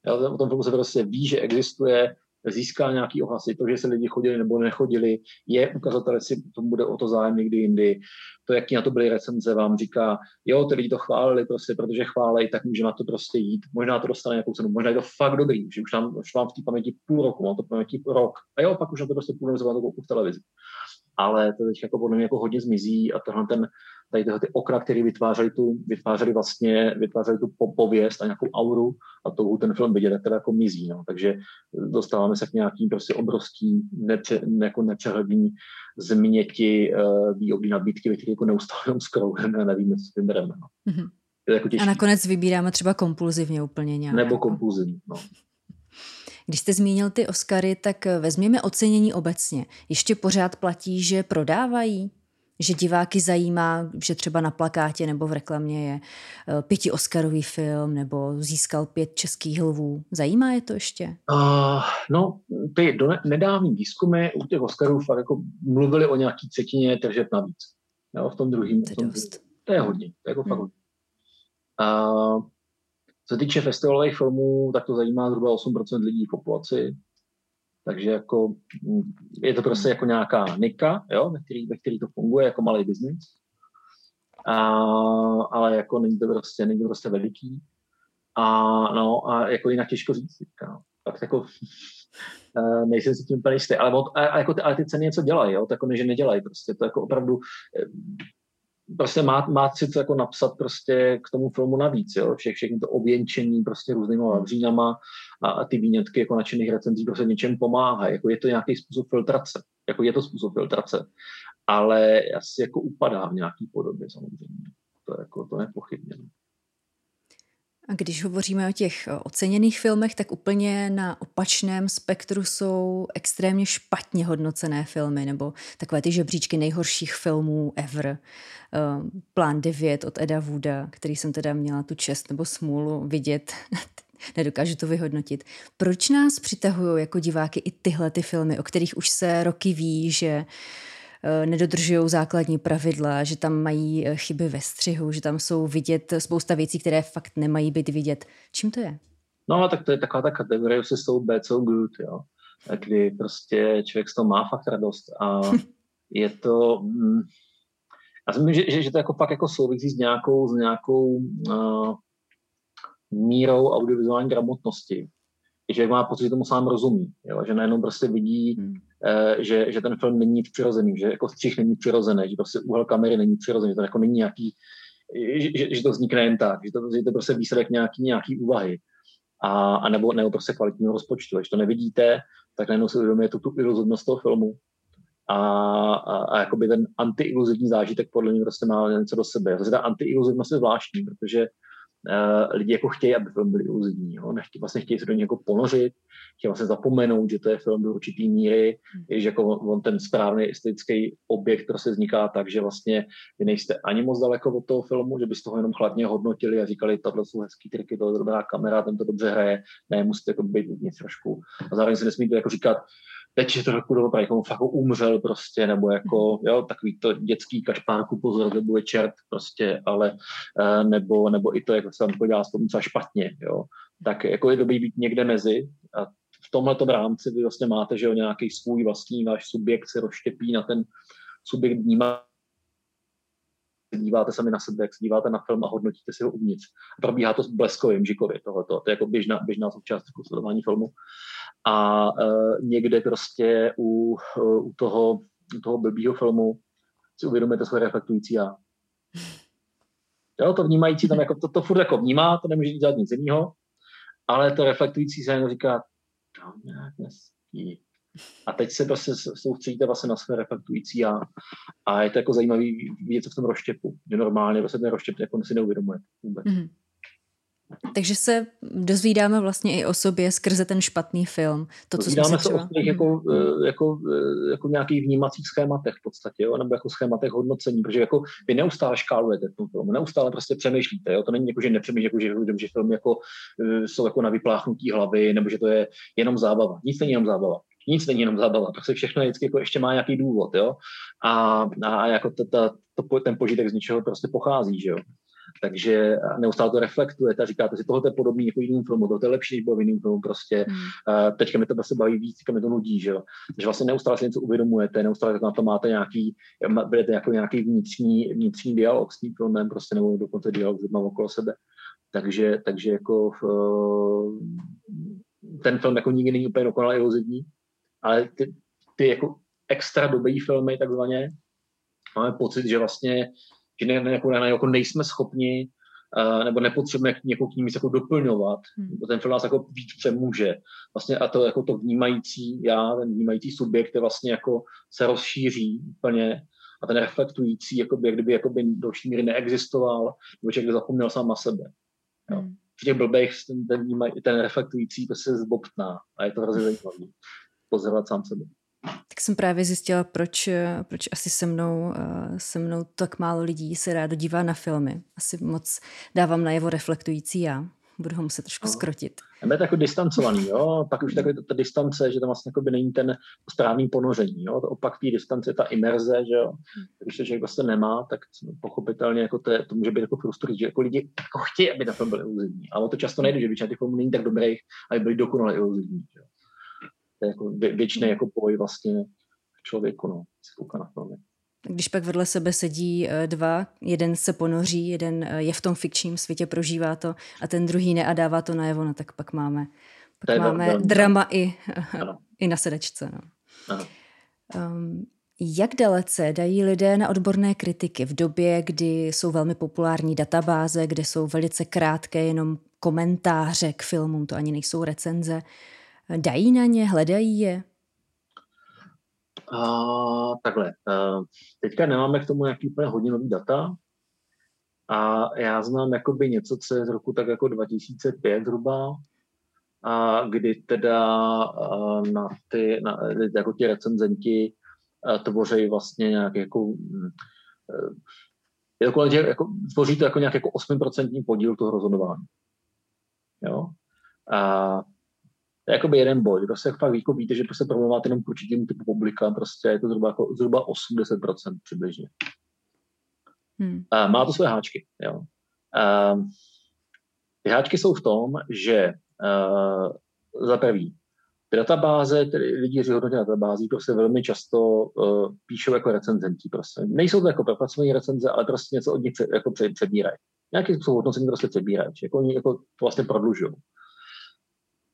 Jo, o tom filmu se prostě ví, že existuje, získá nějaký ohlasy, to, že se lidi chodili nebo nechodili, je ukazatel, jestli to bude o to zájem někdy jindy. To, jaký na to byly recenze, vám říká, jo, ty lidi to chválili prostě, protože chválej, tak může na to prostě jít. Možná to dostane nějakou cenu, možná je to fakt dobrý, že už tam už mám v té paměti půl roku, mám to paměti rok. A jo, pak už na to prostě půl roku v televizi ale to teď jako podle mě jako hodně zmizí a tohle ten, tady tyhle ty okna, které vytvářely tu, vytvářely vlastně, vytvářely tu pověst a nějakou auru a touhu ten film vidět, tak teda jako mizí, no. Takže dostáváme se k nějakým prostě obrovský, nepře, jako nepřehledný změti uh, výobní nabídky, které jako neustále jenom scrollujeme a nevíme, co vybereme, no. Mm-hmm. Jako a nakonec vybíráme třeba kompulzivně úplně nějak. Nebo kompulzivně, no. Když jste zmínil ty Oscary, tak vezměme ocenění obecně. Ještě pořád platí, že prodávají? Že diváky zajímá, že třeba na plakátě nebo v reklamě je eh, pěti Oscarový film nebo získal pět českých lvů. Zajímá je to ještě? Uh, no, ty do nedávný výzkumy u těch Oscarů fakt jako mluvili o nějaký třetině tržeb navíc. Jo, v tom druhém. To, to je hodně. To je jako hmm. fakt hodně. Uh, co se týče festivalových filmů, tak to zajímá zhruba 8% lidí v populaci. Takže jako, mm, je to prostě jako nějaká nika, jo, ve, který, ve který to funguje jako malý biznis. A, ale jako není to prostě, není to prostě veliký. A, no, a jako jinak těžko říct. No. Tak jako eh, nejsem si tím úplně jistý, ale, a, a jako ty, ale ty ceny něco dělají, jo, to jako ne, že nedělají prostě, to jako opravdu eh, prostě má, má si to jako napsat prostě k tomu filmu navíc, jo? Vše, všechny to oběnčení prostě různýma vavřínama a, a ty výnětky jako nadšených recenzí prostě něčem pomáhají, jako je to nějaký způsob filtrace, jako je to způsob filtrace, ale asi jako upadá v nějaký podobě samozřejmě, to jako, to nepochybně. No. A když hovoříme o těch oceněných filmech, tak úplně na opačném spektru jsou extrémně špatně hodnocené filmy, nebo takové ty žebříčky nejhorších filmů ever. Plán 9 od Eda Wooda, který jsem teda měla tu čest nebo smůlu vidět, nedokážu to vyhodnotit. Proč nás přitahují jako diváky i tyhle ty filmy, o kterých už se roky ví, že uh, Eh, nedodržují základní pravidla, že tam mají eh, chyby ve střihu, že tam jsou vidět spousta věcí, které fakt nemají být vidět. Čím to je? No, tak to je taková ta kategorie, se jsou bad, so good, jo. Kdy prostě člověk z toho má fakt radost a je to... Mm, já si myslím, že, že, že to jako fakt jako souvisí s nějakou, s nějakou uh, mírou audiovizuální gramotnosti. Že má pocit, že tomu sám rozumí, jo? že najednou prostě vidí hmm Eh, že, že ten film není přirozený, že jako střih není přirozený, že prostě úhel kamery není přirozený, že to jako není nějaký, že, že to vznikne jen tak, že to, že to prostě výsledek nějaký, nějaký úvahy a, a nebo, nebo prostě kvalitního rozpočtu. Když to nevidíte, tak najednou si uvědomujete tu, tu iluzornost toho filmu a, a, a jakoby ten antiiluzivní zážitek podle mě prostě má něco do sebe. Zase ta antiiluzivnost je zvláštní, protože lidi jako chtějí, aby film byl iluzivní. Jo? Nechtě, vlastně chtějí se do něj jako ponořit, chtějí vlastně zapomenout, že to je film do určitý míry, hmm. že jako on, on, ten správný estetický objekt prostě vzniká tak, že vlastně vy nejste ani moc daleko od toho filmu, že byste toho jenom chladně hodnotili a říkali, tohle jsou hezký triky, to je dobrá kamera, ten to dobře hraje, ne, musíte jako být uvnitř trošku. A zároveň si nesmíte jako říkat, teď je to trochu dobrý, jako fakt umřel prostě, nebo jako, mhm. jo, takový to dětský kašpárku, pozor, to bude čert prostě, ale, uh, nebo, nebo i to, jako se tam podívá s tom, špatně, jo, tak jako je dobrý být někde mezi a v tomhle rámci vy vlastně máte, že jo, nějaký svůj vlastní váš subjekt se rozštěpí na ten subjekt vnímá díváte sami na sebe, jak se díváte na film a hodnotíte si ho uvnitř. A probíhá to s bleskovým žikově tohleto. To je jako běžná, běžná součást jako sledování filmu. A uh, někde prostě u, uh, u toho, u toho blbýho filmu si uvědomíte svoje reflektující já. Jo, to vnímající tam jako, to, to furt jako vnímá, to nemůže dělat nic jiného, ale to reflektující se jenom říká, tam nějak. A teď se prostě soustředíte vlastně na své reflektující já. A je to jako zajímavý vidět, co v tom rozštěpu. Že normálně vlastně ten rozštěp jako si neuvědomuje vůbec. Mm-hmm. Takže se dozvídáme vlastně i o sobě skrze ten špatný film. To, co dozvídáme se třeba... o těch jako, eh, jako, eh, jako nějakých vnímacích schématech v podstatě, jo? nebo jako schématech hodnocení, protože jako vy neustále škálujete tom filmu, neustále prostě přemýšlíte. Jo? To není jako, že nepřemýšlíte, jako, že, že film jako, eh, jsou jako na vypláchnutí hlavy, nebo že to je jenom zábava. Nic není jenom zábava nic není jenom zábava, prostě všechno vždycky jako ještě má nějaký důvod, jo. A, a jako to, to, to, ten požitek z ničeho prostě pochází, že jo. Takže neustále to reflektujete a říkáte si, tohle je podobný jako jiným filmu, tohle je lepší, než bylo v jiným filmu prostě. Hmm. teďka mi to prostě baví víc, teďka mi to nudí, že jo. Takže vlastně neustále si něco uvědomujete, neustále na to máte nějaký, budete jako nějaký vnitřní, vnitřní dialog s tím filmem, prostě nebo dokonce dialog s lidmi okolo sebe. Takže, takže jako v, ten film jako nikdy není úplně dokonale iluzivní, ale ty, ty jako extra dobrý filmy takzvaně, máme pocit, že vlastně že ne, ne, jako, ne, jako nejsme schopni uh, nebo nepotřebujeme jako k ním jako doplňovat. Hmm. Ten film nás jako víc přemůže. Vlastně a to jako to vnímající já, ten vnímající subjekt je vlastně jako se rozšíří úplně a ten reflektující, jakoby, jak kdyby jakoby do míry neexistoval, nebo člověk zapomněl sám na sebe. Jo. Hmm. V těch blbých ten, ten, vnímaj, ten reflektující to se zbobtná a je to hrozně zajímavé pozorovat sám sebe tak jsem právě zjistila, proč, proč asi se mnou, eh, se mnou tak málo lidí se rádo dívá na filmy. Asi moc dávám na jeho reflektující já. Budu ho muset trošku no. skrotit. A je to jako distancovaný, jo? pak už takové ta distance, že to vlastně jako by není ten správný ponoření. Jo? To opak té distance je ta imerze, že jo? Když to člověk vlastně nemá, tak pochopitelně jako to, je, to může být jako frustrující, že jako lidi jako chtějí, aby ten film byl iluzivní, ale to často nejde, že většina těch filmů není tak dobrý, aby byly dokonale iluzivní. Že jo? To je jako věčný jako boj vlastně člověku, no, se kouká na filmy. Když pak vedle sebe sedí eh, dva, jeden se ponoří, jeden eh, je v tom fikčním světě, prožívá to a ten druhý ne a dává to najevo, no tak pak máme, pak máme velmi, drama i, i na sedečce. No. Um, jak dalece dají lidé na odborné kritiky v době, kdy jsou velmi populární databáze, kde jsou velice krátké jenom komentáře k filmům, to ani nejsou recenze, Dají na ně, hledají je? Uh, takhle. Uh, teďka nemáme k tomu nějaký úplně hodinový data. A já znám jakoby něco, co je z roku tak jako 2005 zhruba, a kdy teda uh, na ty, na, jako ti recenzenti tvoří vlastně nějak jako uh, je to kolem jako, tvoří to jako nějak jako 8% podíl toho rozhodování. Jo? A to je jakoby jeden boj. Prostě fakt jako víte, že prostě promluváte jenom k určitému typu publika, prostě je to zhruba, jako, zhruba 80% přibližně. Hmm. A má to své háčky. Jo. A, ty háčky jsou v tom, že uh, za prvý, ty databáze, tedy lidi, kteří hodnotí databází, prostě velmi často uh, píšou jako recenzenti. Prostě. Nejsou to jako propracované recenze, ale prostě něco od nich pře, jako přebírají. Nějaký způsob hodnocení prostě přebírají. Jako oni jako to vlastně prodlužují.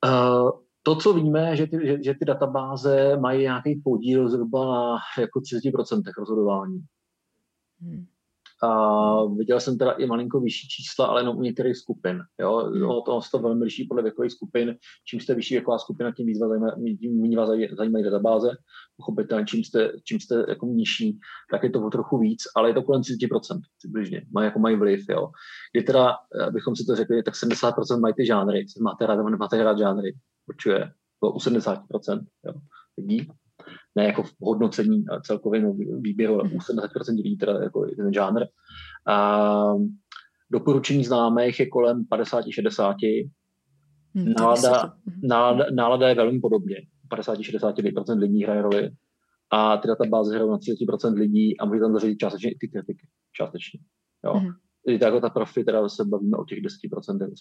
Uh, to, co víme, že ty, že, že ty databáze mají nějaký podíl zhruba na jako 30% rozhodování. Hmm. a viděl jsem teda i malinko vyšší čísla, ale jenom u některých skupin. Jo? Hmm. O to, to velmi liší podle věkových skupin. Čím jste vyšší věková skupina, tím víc vás zajímají, tím méně vás zajímají databáze. Pochopitelně, čím jste, čím jste jako nižší, tak je to o trochu víc, ale je to kolem 30% přibližně. Mají, jako mají vliv. Jo? Kdy teda, abychom si to řekli, tak 70% mají ty žánry. Máte rád, máte rád žánry. Určuje. U 70% jo? lidí ne jako v hodnocení a celkovém výběru, ale u 70% lidí teda jako ten žánr. A doporučení známých je kolem 50-60. Hmm, nálada, nálada, nálada je velmi podobně. 50-60% lidí hraje roli a ty databáze hrajou na 30% lidí a může tam zařadit částečně i ty kritiky. Částečně. Jo. Hmm. Tak jako ta profi, teda se bavíme o těch 10%, 80%.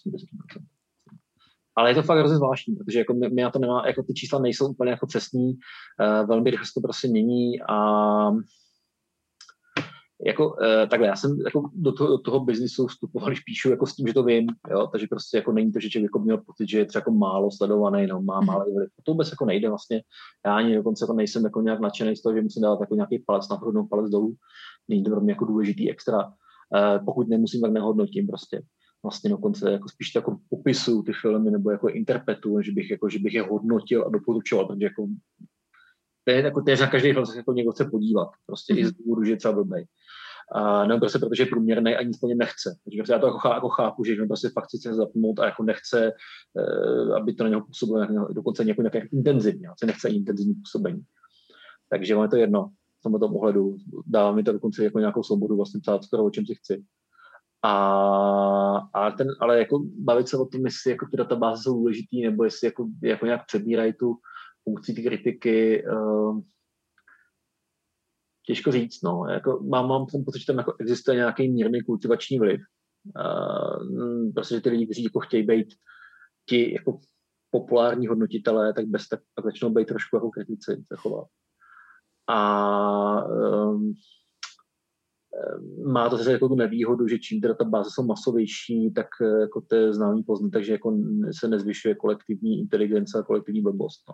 Ale je to fakt hrozně zvláštní, protože jako my, my na to nemá, jako ty čísla nejsou úplně jako přesný, uh, velmi rychle se to prostě mění a jako uh, takhle, já jsem jako do, toho, do toho biznisu vstupoval, když píšu jako s tím, že to vím, jo, takže prostě jako není to, že člověk jako měl pocit, že je třeba jako málo sledovaný, no, má málo vliv. To vůbec jako nejde vlastně. Já ani dokonce jako nejsem jako nějak nadšený z toho, že musím dát jako nějaký palec nahoru, palec dolů. Není to pro mě jako důležitý extra. Uh, pokud nemusím, tak nehodnotím prostě vlastně dokonce jako spíš jako popisuju ty filmy nebo jako interpretuju, že bych, jako, že bych je hodnotil a doporučoval, takže jako to je jako též na každý film se jako někdo chce podívat, prostě mm-hmm. i z mhm. důvodu, že je třeba blbej. A nebo prostě protože je průměrný a nic po něm nechce. Takže prostě já to jako, chápu, jako chápu, že někdo prostě fakt chce zapnout a jako nechce, uh, aby to na něho působilo dokonce nějak, nějak intenzivně, se nechce intenzivní působení. Takže je to jedno v tomto ohledu. Dává mi to dokonce jako nějakou svobodu vlastně psát skoro o čem si chci. A, a ten, ale jako bavit se o tom, jestli jako ty databáze jsou důležitý, nebo jestli jako, jako nějak přebírají tu funkci ty kritiky, uh, těžko říct, no. Jako, mám, mám ten pocit, že tam jako existuje nějaký mírný kultivační vliv. Uh, prostě, že ty lidi, kteří jako chtějí být ti jako populární hodnotitelé, tak bez tak, tak začnou být trošku jako kritici se chovat. A um, má to zase jako tu nevýhodu, že čím ta báze jsou masovější, tak eh, jako to je známý poznat, takže jako se nezvyšuje kolektivní inteligence a kolektivní blbost. No.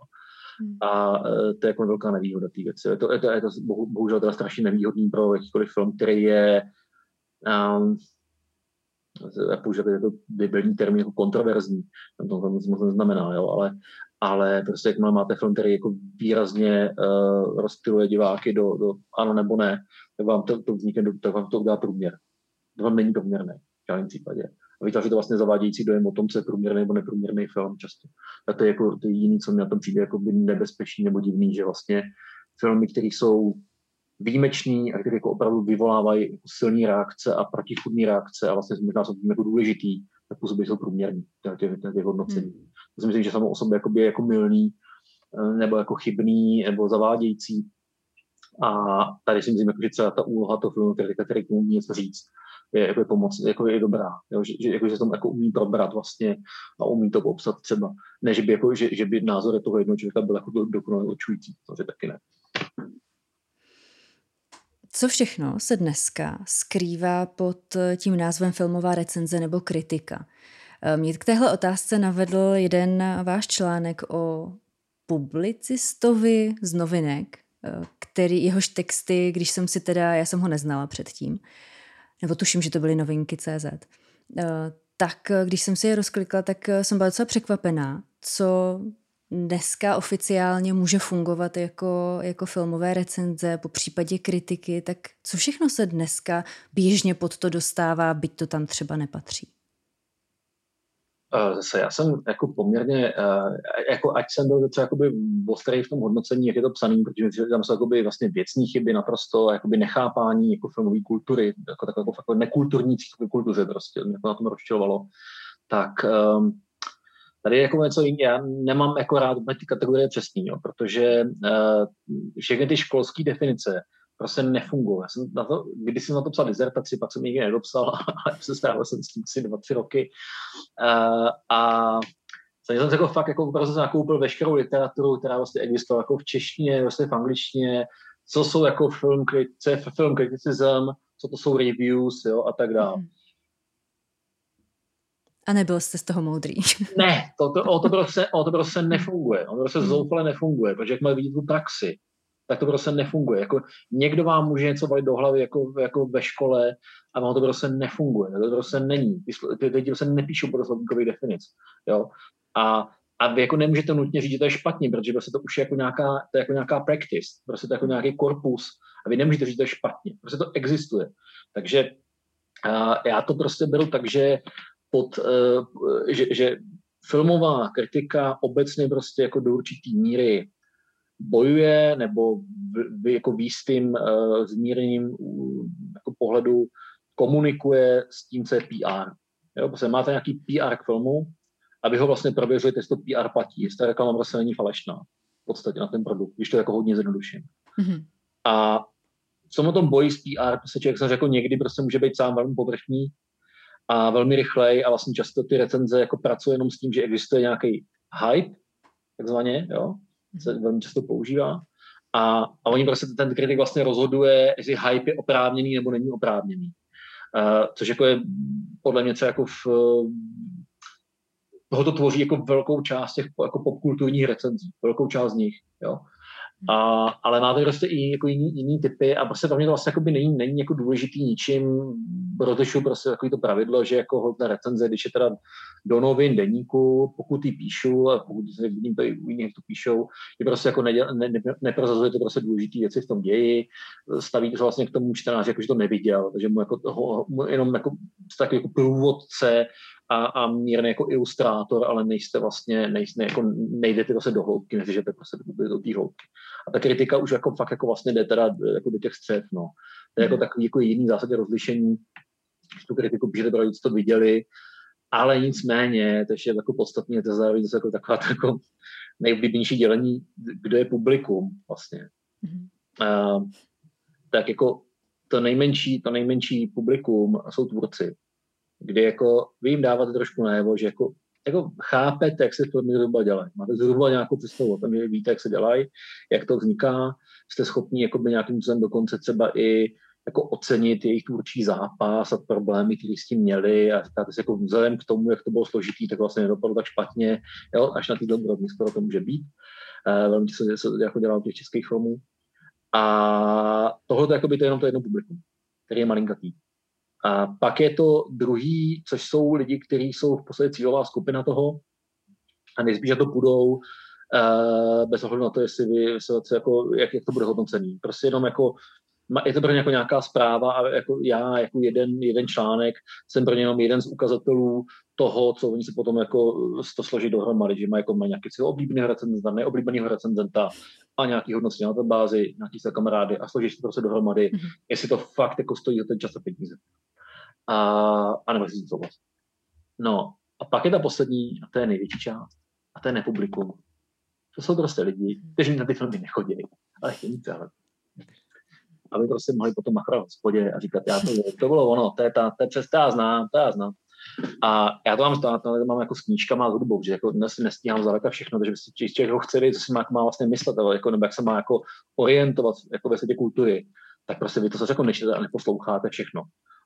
Hmm. A eh, to je jako velká nevýhoda té věci. Je to, je to, je to bohužel teda strašně nevýhodný pro jakýkoliv film, který je um, použít jako bibelní termín jako kontroverzní, to, to moc neznamená, jo, ale, ale prostě jakmile máte film, který jako výrazně uh, rozptiluje diváky do, do ano nebo ne, tak vám to, to vznikne, tak vám to udělá průměr. To vám není průměrný v žádném případě. A vytváří to vlastně zavádějící dojem o tom, co je průměrný nebo neprůměrný film často. A to je jako to je jiný, co mi na tom přijde jako by nebezpečný nebo divný, že vlastně filmy, které jsou výjimečný a které jako opravdu vyvolávají jako silné reakce a protichudné reakce a vlastně možná jsou tím jako důležitý, tak působí jsou průměrný těch, těch, těch hodnocení. Hmm. To si myslím, že samo o sobě je jako milný eh, nebo jako chybný nebo zavádějící. A tady si myslím, jako, že třeba ta úloha toho filmu kritika, který k umí něco říct, je, jako je pomoc, jako je dobrá, jo? Že, že, jako, že to jako umí probrat vlastně a umí to popsat třeba. Ne, že by, jako, že, že by názor toho jednoho člověka byl jako dokonale očující, to taky ne. Co všechno se dneska skrývá pod tím názvem filmová recenze nebo kritika? Mě k téhle otázce navedl jeden váš článek o publicistovi z novinek, který jehož texty, když jsem si teda, já jsem ho neznala předtím, nebo tuším, že to byly novinky CZ, eh, tak když jsem si je rozklikla, tak jsem byla docela překvapená, co dneska oficiálně může fungovat jako, jako filmové recenze, po případě kritiky, tak co všechno se dneska běžně pod to dostává, byť to tam třeba nepatří? Eh, zase já jsem jako poměrně, eh, jako ať jsem byl docela jakoby ostrý v tom hodnocení, jak je to psaný, protože tam jsou jakoby vlastně věcní chyby naprosto, jakoby nechápání jako filmové kultury, jako takové jako, jako nekulturní kultuře prostě, mě to na tom rozčilovalo. Tak um, Tady je jako něco jiného. Já nemám jako rád ty kategorie přesný, jo, protože uh, všechny ty školské definice prostě nefungují. Já jsem na to, když jsem na to psal dizertaci, pak jsem nikdy nedopsal, ale se strávil jsem s tím asi dva, tři roky. Uh, a jsem jako fakt jako opravdu jsem nakoupil veškerou literaturu, která vlastně existovala jako v češtině, vlastně v angličtině, co jsou jako film, co je film criticism, co to jsou reviews jo, a tak dále. Mm. A nebyl jste z toho moudrý. ne, to, to, o, to prostě, o to prostě nefunguje. O to prostě hmm. zoufale nefunguje, protože jak mají vidět tu praxi, tak to prostě nefunguje. Jako někdo vám může něco valit do hlavy jako, jako ve škole a vám to prostě nefunguje. To prostě není. Ty lidi se nepíšou podle slovníkových definic. Jo? A, a vy jako nemůžete nutně říct, že to je špatně, protože prostě to už je jako nějaká, to je jako nějaká practice, prostě to je jako nějaký korpus a vy nemůžete říct, že to je špatně. Prostě to existuje. Takže a já to prostě beru tak, že, pod, uh, že, že filmová kritika obecně prostě jako do určitý míry bojuje nebo v, v, jako výstým uh, zmířením uh, jako pohledu komunikuje s tím, co je PR. Jo, protože máte nějaký PR k filmu, aby ho vlastně prověřili, jestli to PR platí, jestli ta reklama vlastně není falešná v podstatě na ten produkt, když to jako hodně zjednoduším. Mm-hmm. A co o tom bojí s PR, prostě člověk jsem řekl, někdy prostě může být sám velmi povrchní a velmi rychlej a vlastně často ty recenze jako pracuje jenom s tím, že existuje nějaký hype, takzvaně, jo, se mhm. velmi často používá. A, a oni prostě, ten kritik vlastně rozhoduje, jestli hype je oprávněný nebo není oprávněný. Uh, což jako je podle mě co jako v, toho to tvoří jako velkou část těch jako popkulturních recenzí, velkou část z nich, jo. A, ale máte prostě i jako jiný, jiný typy a prostě pro mě to vlastně jako by není, není jako důležitý ničím, rozlišu prostě takový to pravidlo, že jako hodné recenze, když je teda do novin, deníku, pokud ji píšu, a pokud se vidím to i u jiných, to píšou, je prostě jako ne, ne, ne, neprozazuje to prostě důležitý věci v tom ději, staví to vlastně k tomu čtenáři, jako že to neviděl, takže mu jako toho, mu jenom jako takový jako průvodce a, a mírně jako ilustrátor, ale nejste vlastně, nejste, jako nejdete prostě do hloubky, neřešete prostě do, do té hloubky. A ta kritika už jako fakt jako vlastně jde teda jako do těch střed, no. To je jako hmm. takový jako jiný zásadě rozlišení, když tu kritiku píšete, protože to viděli, ale nicméně, to je jako podstatně, to zároveň zase jako taková jako nejoblíbenější dělení, kdo je publikum vlastně. Mm-hmm. Uh, tak jako to nejmenší, to nejmenší publikum jsou tvůrci kdy jako vy jim dáváte trošku najevo, že jako, jako chápete, jak se filmy zhruba dělají. Máte zhruba nějakou představu o tom, že víte, jak se dělají, jak to vzniká, jste schopni jakoby nějakým způsobem dokonce třeba i jako ocenit jejich tvůrčí zápas a problémy, které s tím měli a říkáte si jako vzhledem k tomu, jak to bylo složitý, tak vlastně nedopadlo tak špatně, jo, až na té úrovni skoro to může být. Uh, velmi se, se jako dělá těch českých filmů. A tohle to, by to je jenom to jedno publikum, který je malinkatý. A pak je to druhý, což jsou lidi, kteří jsou v podstatě cílová skupina toho a nejspíš to půjdou uh, bez ohledu na to, jestli vy, jako, jak, jak to bude hodnocený. Prostě jenom jako je to pro ně jako nějaká zpráva a jako já jako jeden, jeden článek jsem pro ně jenom jeden z ukazatelů toho, co oni si potom jako to složí dohromady, že mají jako mají nějaký svého oblíbeného recenzenta, neoblíbeného recenzenta a nějaký hodnocení na té bázi, nějaký své kamarády a složíš to prostě dohromady, mm-hmm. jestli to fakt jako stojí za ten čas a peníze a, a nebo si souhlas. No a pak je ta poslední, a to je největší část, a to je nepublikum. To jsou prostě lidi, kteří na ty filmy nechodí, ale chtějí mít. Aby prostě mohli potom machrovat v hospodě a říkat, já to, to bylo ono, to je, ta, to je přes, to já znám, to já znám. A já to mám stát, to mám jako s knížkama a hudbou, že jako dnes si nestíhám zdaleka všechno, takže si člověk ho chce co si má, má vlastně myslet, ale jako, nebo jak se má jako orientovat jako ve světě kultury, tak prostě vy to se jako nečtete a neposloucháte všechno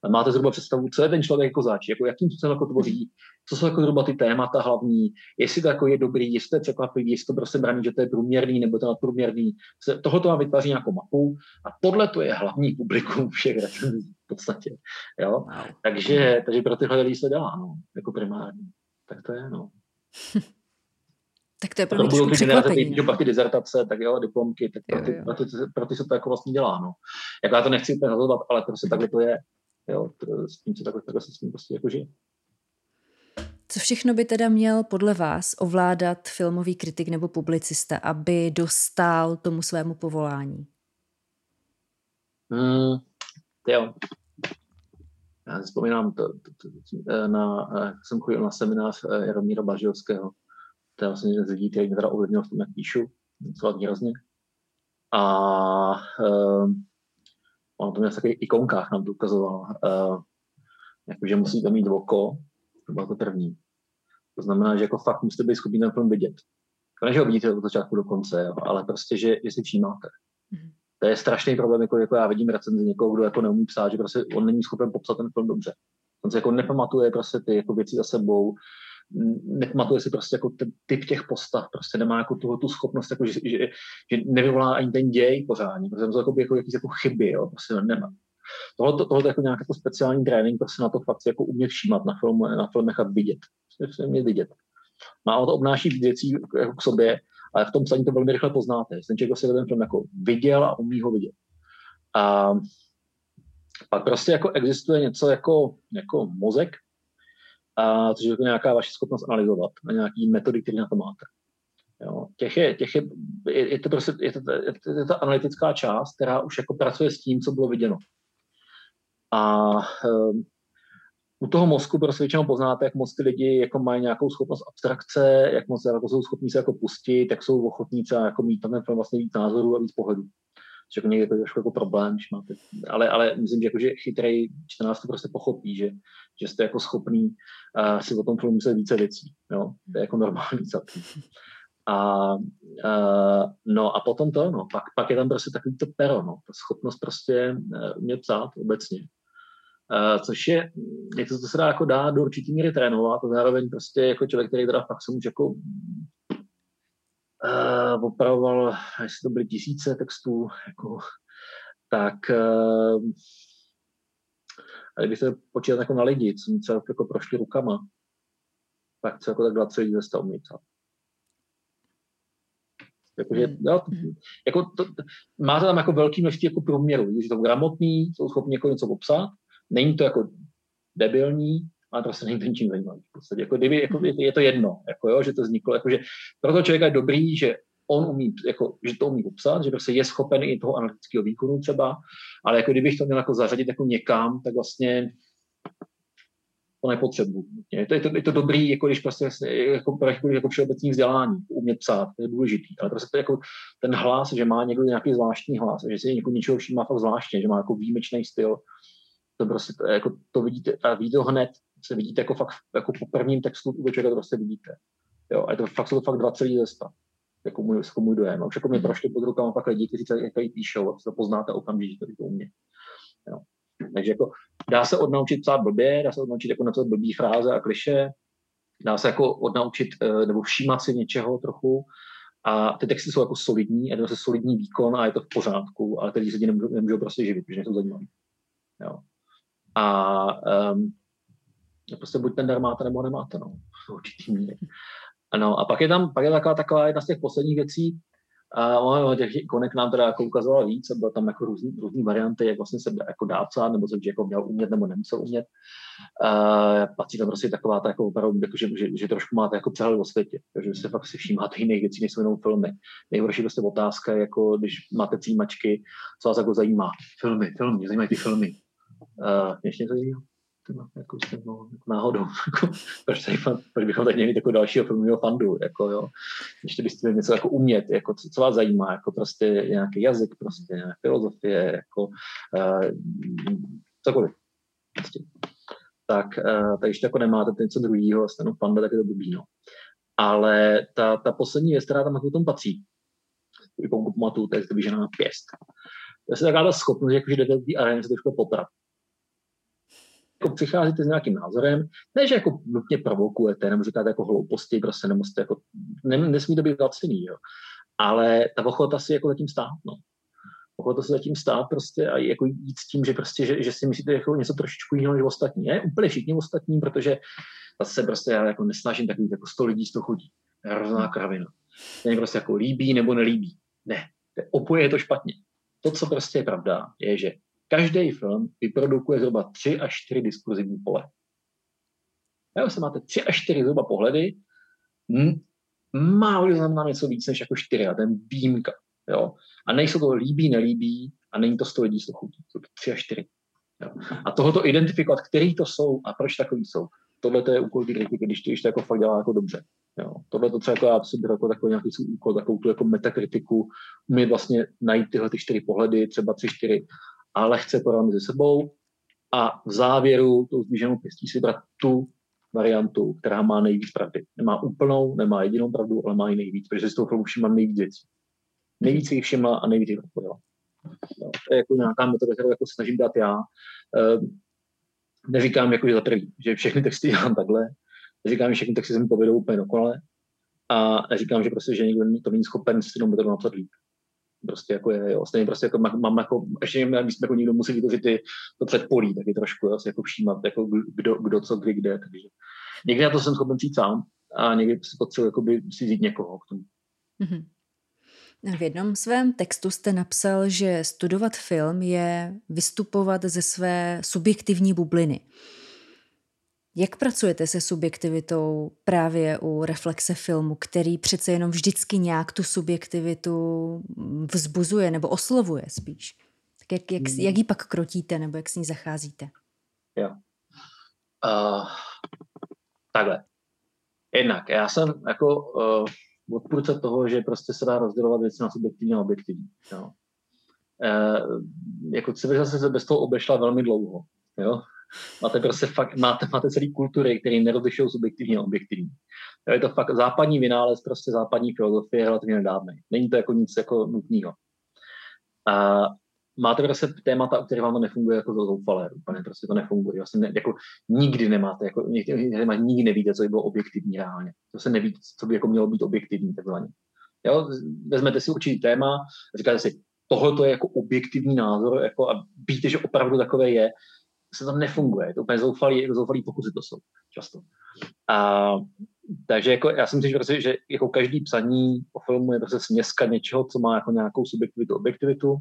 máte zhruba představu, co je ten člověk jako zač, jako jakým způsobem jako tvoří, co jsou jako zhruba ty témata hlavní, jestli to jako je dobrý, jestli to je překvapivý, jestli to prostě braní, že to je průměrný nebo to nadprůměrný. Tohle to vám vytváří nějakou mapu a tohle to je hlavní publikum všech recenzí v podstatě. Jo? Takže, takže pro tyhle lidi se dělá, no, jako primární. Tak to je, no. Tak to je pro mě budou ty generace, pak ty dizertace, tak jo, diplomky, tak pro ty, jo, jo. Pro, ty, pro ty se to jako vlastně dělá, no. Jako já to nechci úplně nazvat, ale prostě takhle to je. Jo, s tím se takhle, takhle se s tím prostě jako žije. Co všechno by teda měl podle vás ovládat filmový kritik nebo publicista, aby dostal tomu svému povolání? Hmm, jo. Já si vzpomínám, to, to, to, to, na, jsem chodil na seminář eh, Jaromíra Bažilského. To je vlastně jeden z lidí, který mě teda ovlivnil v tom, jak píšu, docela výrazně. A um, on to měl v takových ikonkách, nám to ukazoval, uh, jakože musíte mít oko, to bylo to první. To znamená, že jako fakt musíte být schopni ten film vidět. Ne, že ho vidíte od začátku do konce, jo, ale prostě, že jestli všímáte. Mm-hmm. To je strašný problém, jako, jako já vidím recenzi někoho, kdo jako neumí psát, že prostě on není schopen popsat ten film dobře. On se jako nepamatuje prostě ty jako věci za sebou, nepamatuje si prostě jako ten typ těch postav, prostě nemá jako tuhle tu schopnost, jako že, že, že nevyvolá ani ten děj pořádně, protože to jako, jako, jako chyby, jo, prostě nemá. Tohle, tohle je jako nějaký jako speciální trénink, prostě na to fakt jako umět všímat na, filmu, na filmech a vidět. Prostě mě vidět. Má no to obnáší věcí jako k sobě, ale v tom psaní to velmi rychle poznáte. Ten člověk si ten film jako viděl a umí ho vidět. A pak prostě jako existuje něco jako, jako mozek, a což je jako nějaká vaše schopnost analyzovat a nějaký metody, které na to máte. Jo. Těch je, těch je, je, to prostě, je, to, je, to, je to analytická část, která už jako pracuje s tím, co bylo viděno. A um, u toho mozku prostě většinou poznáte, jak moc ty lidi jako mají nějakou schopnost abstrakce, jak moc jako jsou schopní se jako pustit, jak jsou ochotní třeba jako mít tam vlastně víc názorů a víc pohledů. Což jako je trošku jako problém, když máte, ale, ale myslím, že, jako, že chytrý čtenář to prostě pochopí, že, že jste jako schopný uh, si o tom filmu myslet více věcí. Jo? To je jako normální celkem. A, uh, no a potom to, no, pak, pak je tam prostě takový to pero, no, ta schopnost prostě uh, umět psát obecně. Uh, což je něco, co se dá jako dá do určitý míry trénovat a zároveň prostě jako člověk, který teda fakt se může jako uh, opravoval, jestli to byly tisíce textů, jako, tak uh, a kdybych se počítal jako na lidi, co třeba jako prošli rukama, tak co jako tak 20 lidí zase umí psat. Jakože, hmm. jo, jako to, má to tam jako velký množství jako průměru, že jsou gramotní, jsou schopni jako něco popsat, není to jako debilní, ale prostě není to ničím zajímavý. Prostě, jako, kdyby, jako, je, to jedno, jako, jo, že to vzniklo, jako, že pro toho člověka je dobrý, že on umí, jako, že to umí popsat, že prostě je schopen i toho analytického výkonu třeba, ale jako kdybych to měl jako zařadit jako někam, tak vlastně to nepotřebuji. Je to, je, to, je to dobrý, jako když prostě jako, jako, jako všeobecní vzdělání, umět psát, to je důležitý. Ale prostě to jako ten hlas, že má někdo nějaký zvláštní hlas, že si někdo něčeho všímá fakt zvláštně, že má jako výjimečný styl, to prostě to, jako, to vidíte a vidíte to hned, se vidíte jako fakt jako po prvním textu u to prostě vidíte. Jo, a je to fakt, jsou to fakt 20 lidí ze 100 jako můj, jako můj dojem. A už jako mě prošli pod rukama pak lidi, kteří to jako píšou, a to poznáte okamžitě, že to umí. Jo. Takže jako dá se odnaučit psát blbě, dá se odnaučit jako napsat blbý fráze a kliše, dá se jako odnaučit eh, nebo všímat si něčeho trochu a ty texty jsou jako solidní, je to se solidní výkon a je to v pořádku, ale ty lidi se ti nemůžou, nemůžou prostě živit, protože nejsou zajímavý. Jo. A um, prostě buď ten dar máte, nebo nemáte, no, v určitý míry. No a pak je tam, pak je taková, taková jedna z těch posledních věcí, a ono, těch ikonek nám teda jako ukazoval víc, a bylo tam jako různý, různý varianty, jak vlastně se jako dá psát, nebo se jako měl umět, nebo nemusel umět. Uh, patří tam prostě taková ta jako opravdu, jako, že, že, že, trošku máte jako přehled o světě, takže se fakt si všímáte jiných věcí, než jsou jenom filmy. Nejhorší prostě otázka, jako když máte přijímačky, co vás jako zajímá. Filmy, filmy, zajímají ty filmy. Uh, ještě něco jiného? Tyma, jako, no, jako náhodou. Jako, proč, tady, proč bychom tady měli takového dalšího filmového fandu, jako, jo. Ještě byste měli něco jako umět, jako, co, co, vás zajímá, jako prostě nějaký jazyk, prostě nějaká filozofie, jako uh, cokoliv. Prostě. Tak, uh, tak ještě jako nemáte něco druhého, stanu fanda, tak je to blbý, no. Ale ta, ta poslední věc, která tam jako tom patří, pokud pamatuju, to je to vyžená pěst. To je taková ta schopnost, že jdete do té arény se trošku poprat jako přicházíte s nějakým názorem, ne, že jako nutně provokujete, nebo říkáte jako hlouposti, prostě nemusíte jako, ne, nesmí to být laciný, jo. Ale ta ochota si jako zatím stát, no. Ochota se zatím stát prostě a jako jít s tím, že prostě, že, že si myslíte jako něco trošičku jiného než ostatní. Ne úplně všichni ostatní, protože zase prostě já jako nesnažím takový jako 100 lidí, 100 chodí. Hrozná kravina. To je prostě jako líbí nebo nelíbí. Ne, oboje je to špatně. To, co prostě je pravda, je, že každý film vyprodukuje zhruba 3 až 4 diskurzivní pole. Jo, se máte 3 až 4 zhruba pohledy, málo znamená něco víc než jako 4, a ten výjimka. Jo? A nejsou to líbí, nelíbí, a není to 100 lidí, 100 chutí. Jsou to 3 až 4. Jo? A tohoto identifikovat, který to jsou a proč takový jsou, tohle to je úkol kritiky, když když to jako fakt dělá jako dobře. Jo. Tohle to třeba jako já si jako takový nějaký úkol, takovou tu jako metakritiku, umět vlastně najít tyhle ty čtyři pohledy, třeba tři, čtyři a lehce porovnat mezi sebou a v závěru tou zblíženou pěstí si vybrat tu variantu, která má nejvíc pravdy. Nemá úplnou, nemá jedinou pravdu, ale má i nejvíc, protože si toho filmu všimla nejvíc věcí. Nejvíc jich všimla a nejvíc jich odpověděla. No, to je jako nějaká metoda, kterou jako snažím dát já. E, neříkám, jako, že za prvý, že všechny texty dělám takhle, Neříkám, že všechny texty se mi povedou úplně dokonale. A neříkám, že prostě, že někdo to není schopen si to metru napsat líp. Prostě jako je, jo. Stejně prostě jako mám jako, ještě víc jako někdo musí vytvořit ty, to předpolí taky trošku, jo, si jako všímat, jako kdo, kdo, co, kdy, kde, takže někdy na to jsem schopen přijít sám a někdy si potřebuji jakoby, si vzít někoho k tomu. Mm-hmm. V jednom svém textu jste napsal, že studovat film je vystupovat ze své subjektivní bubliny. Jak pracujete se subjektivitou právě u reflexe filmu, který přece jenom vždycky nějak tu subjektivitu vzbuzuje nebo oslovuje spíš? Tak jak, jak, hmm. jak ji pak krotíte nebo jak s ní zacházíte? Jo. Uh, takhle. Jednak, já jsem jako uh, odpůrce toho, že prostě se dá rozdělovat věci na subjektivní a objektivní. Jo. Uh, jako civilizace se bez toho obešla velmi dlouho. Jo? Máte prostě fakt, máte, máte celý kultury, které nerozlišují subjektivně a objektivní. Je to fakt západní vynález, prostě západní filozofie relativně nedávný. Není to jako nic jako nutného. A máte prostě témata, o kterých vám to nefunguje jako zoufalé. Úplně prostě to nefunguje. Vlastně ne, jako nikdy nemáte, jako nikdy nevíte, co by bylo objektivní reálně. To se neví, co by jako mělo být objektivní takzvaně. Jo, vezmete si určitý téma, říkáte si, tohle je jako objektivní názor jako a víte, že opravdu takové je, se tam nefunguje. Je to úplně zoufalý, jako zoufalý pokusy to jsou často. A, takže jako, já si myslím, že, prostě, že jako každý psaní o filmu je prostě směska něčeho, co má jako nějakou subjektivitu, objektivitu.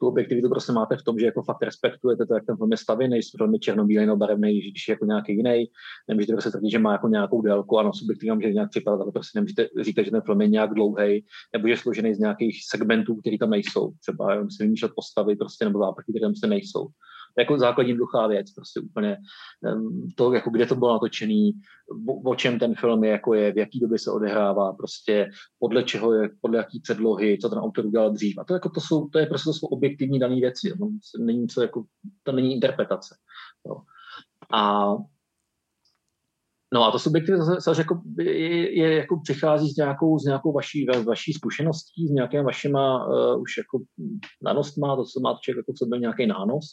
Tu objektivitu prostě máte v tom, že jako fakt respektujete to, jak ten film je stavěný, film je černobílý nebo barevný, když je jako nějaký jiný. Nemůžete prostě tvrdit, že má jako nějakou délku, ano, subjektivně může nějak připadat, ale prostě nemůžete říkat, že ten film je nějak dlouhý, nebo že je složený z nějakých segmentů, které tam nejsou. Třeba jenom si vymýšlet postavy prostě, nebo záprky, které tam prostě nejsou jako základní duchá věc, prostě úplně to, jako kde to bylo natočený, o, čem ten film je, jako je, v jaký době se odehrává, prostě podle čeho je, podle jaký předlohy, co ten autor udělal dřív. A to, jako to, jsou, to je prostě to jsou objektivní dané věci, no, není co, jako, to není interpretace. Jo. A No a to subjektivita zase jako, je, je, jako přichází s nějakou, s nějakou vaší, vaší zkušeností, s nějakým vašima uh, už jako nanostma, to, co má člověk jako co byl nějaký nános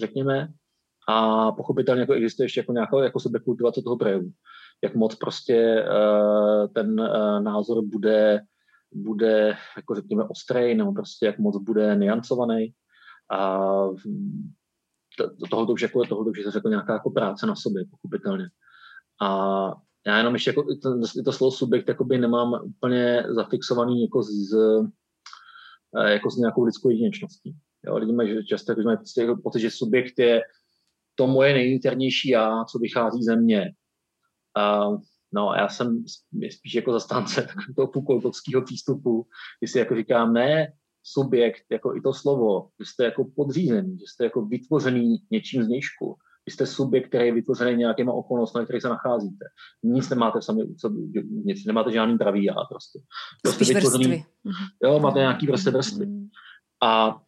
řekněme, a pochopitelně jako existuje ještě jako nějaká jako sebekultivace toho projevu. Jak moc prostě uh, ten uh, názor bude, bude, jako řekněme, ostrý, nebo prostě jak moc bude niancovaný. A toho to už, jako, toho to už je jako nějaká jako práce na sobě, pochopitelně. A já jenom ještě jako to, to slovo subjekt jakoby nemám úplně zafixovaný jako z, eh, jako s nějakou lidskou jedinečností. Jo, lidi mají často jako mají prostě pocit, že subjekt je to moje nejinternější já, co vychází ze mě. Uh, no a já jsem spíš jako zastánce toho Foucaultovského přístupu, kdy si jako říkám, ne subjekt, jako i to slovo, že jste jako podřízený, že jste jako vytvořený něčím z nějšku. Vy jste subjekt, který je vytvořený nějakýma okolnostmi, které se nacházíte. Nic nemáte sami u sebe, nic, nemáte žádný pravý já prostě. prostě Spíš vytvořený, Jo, máte nějaký prostě vrstvy. A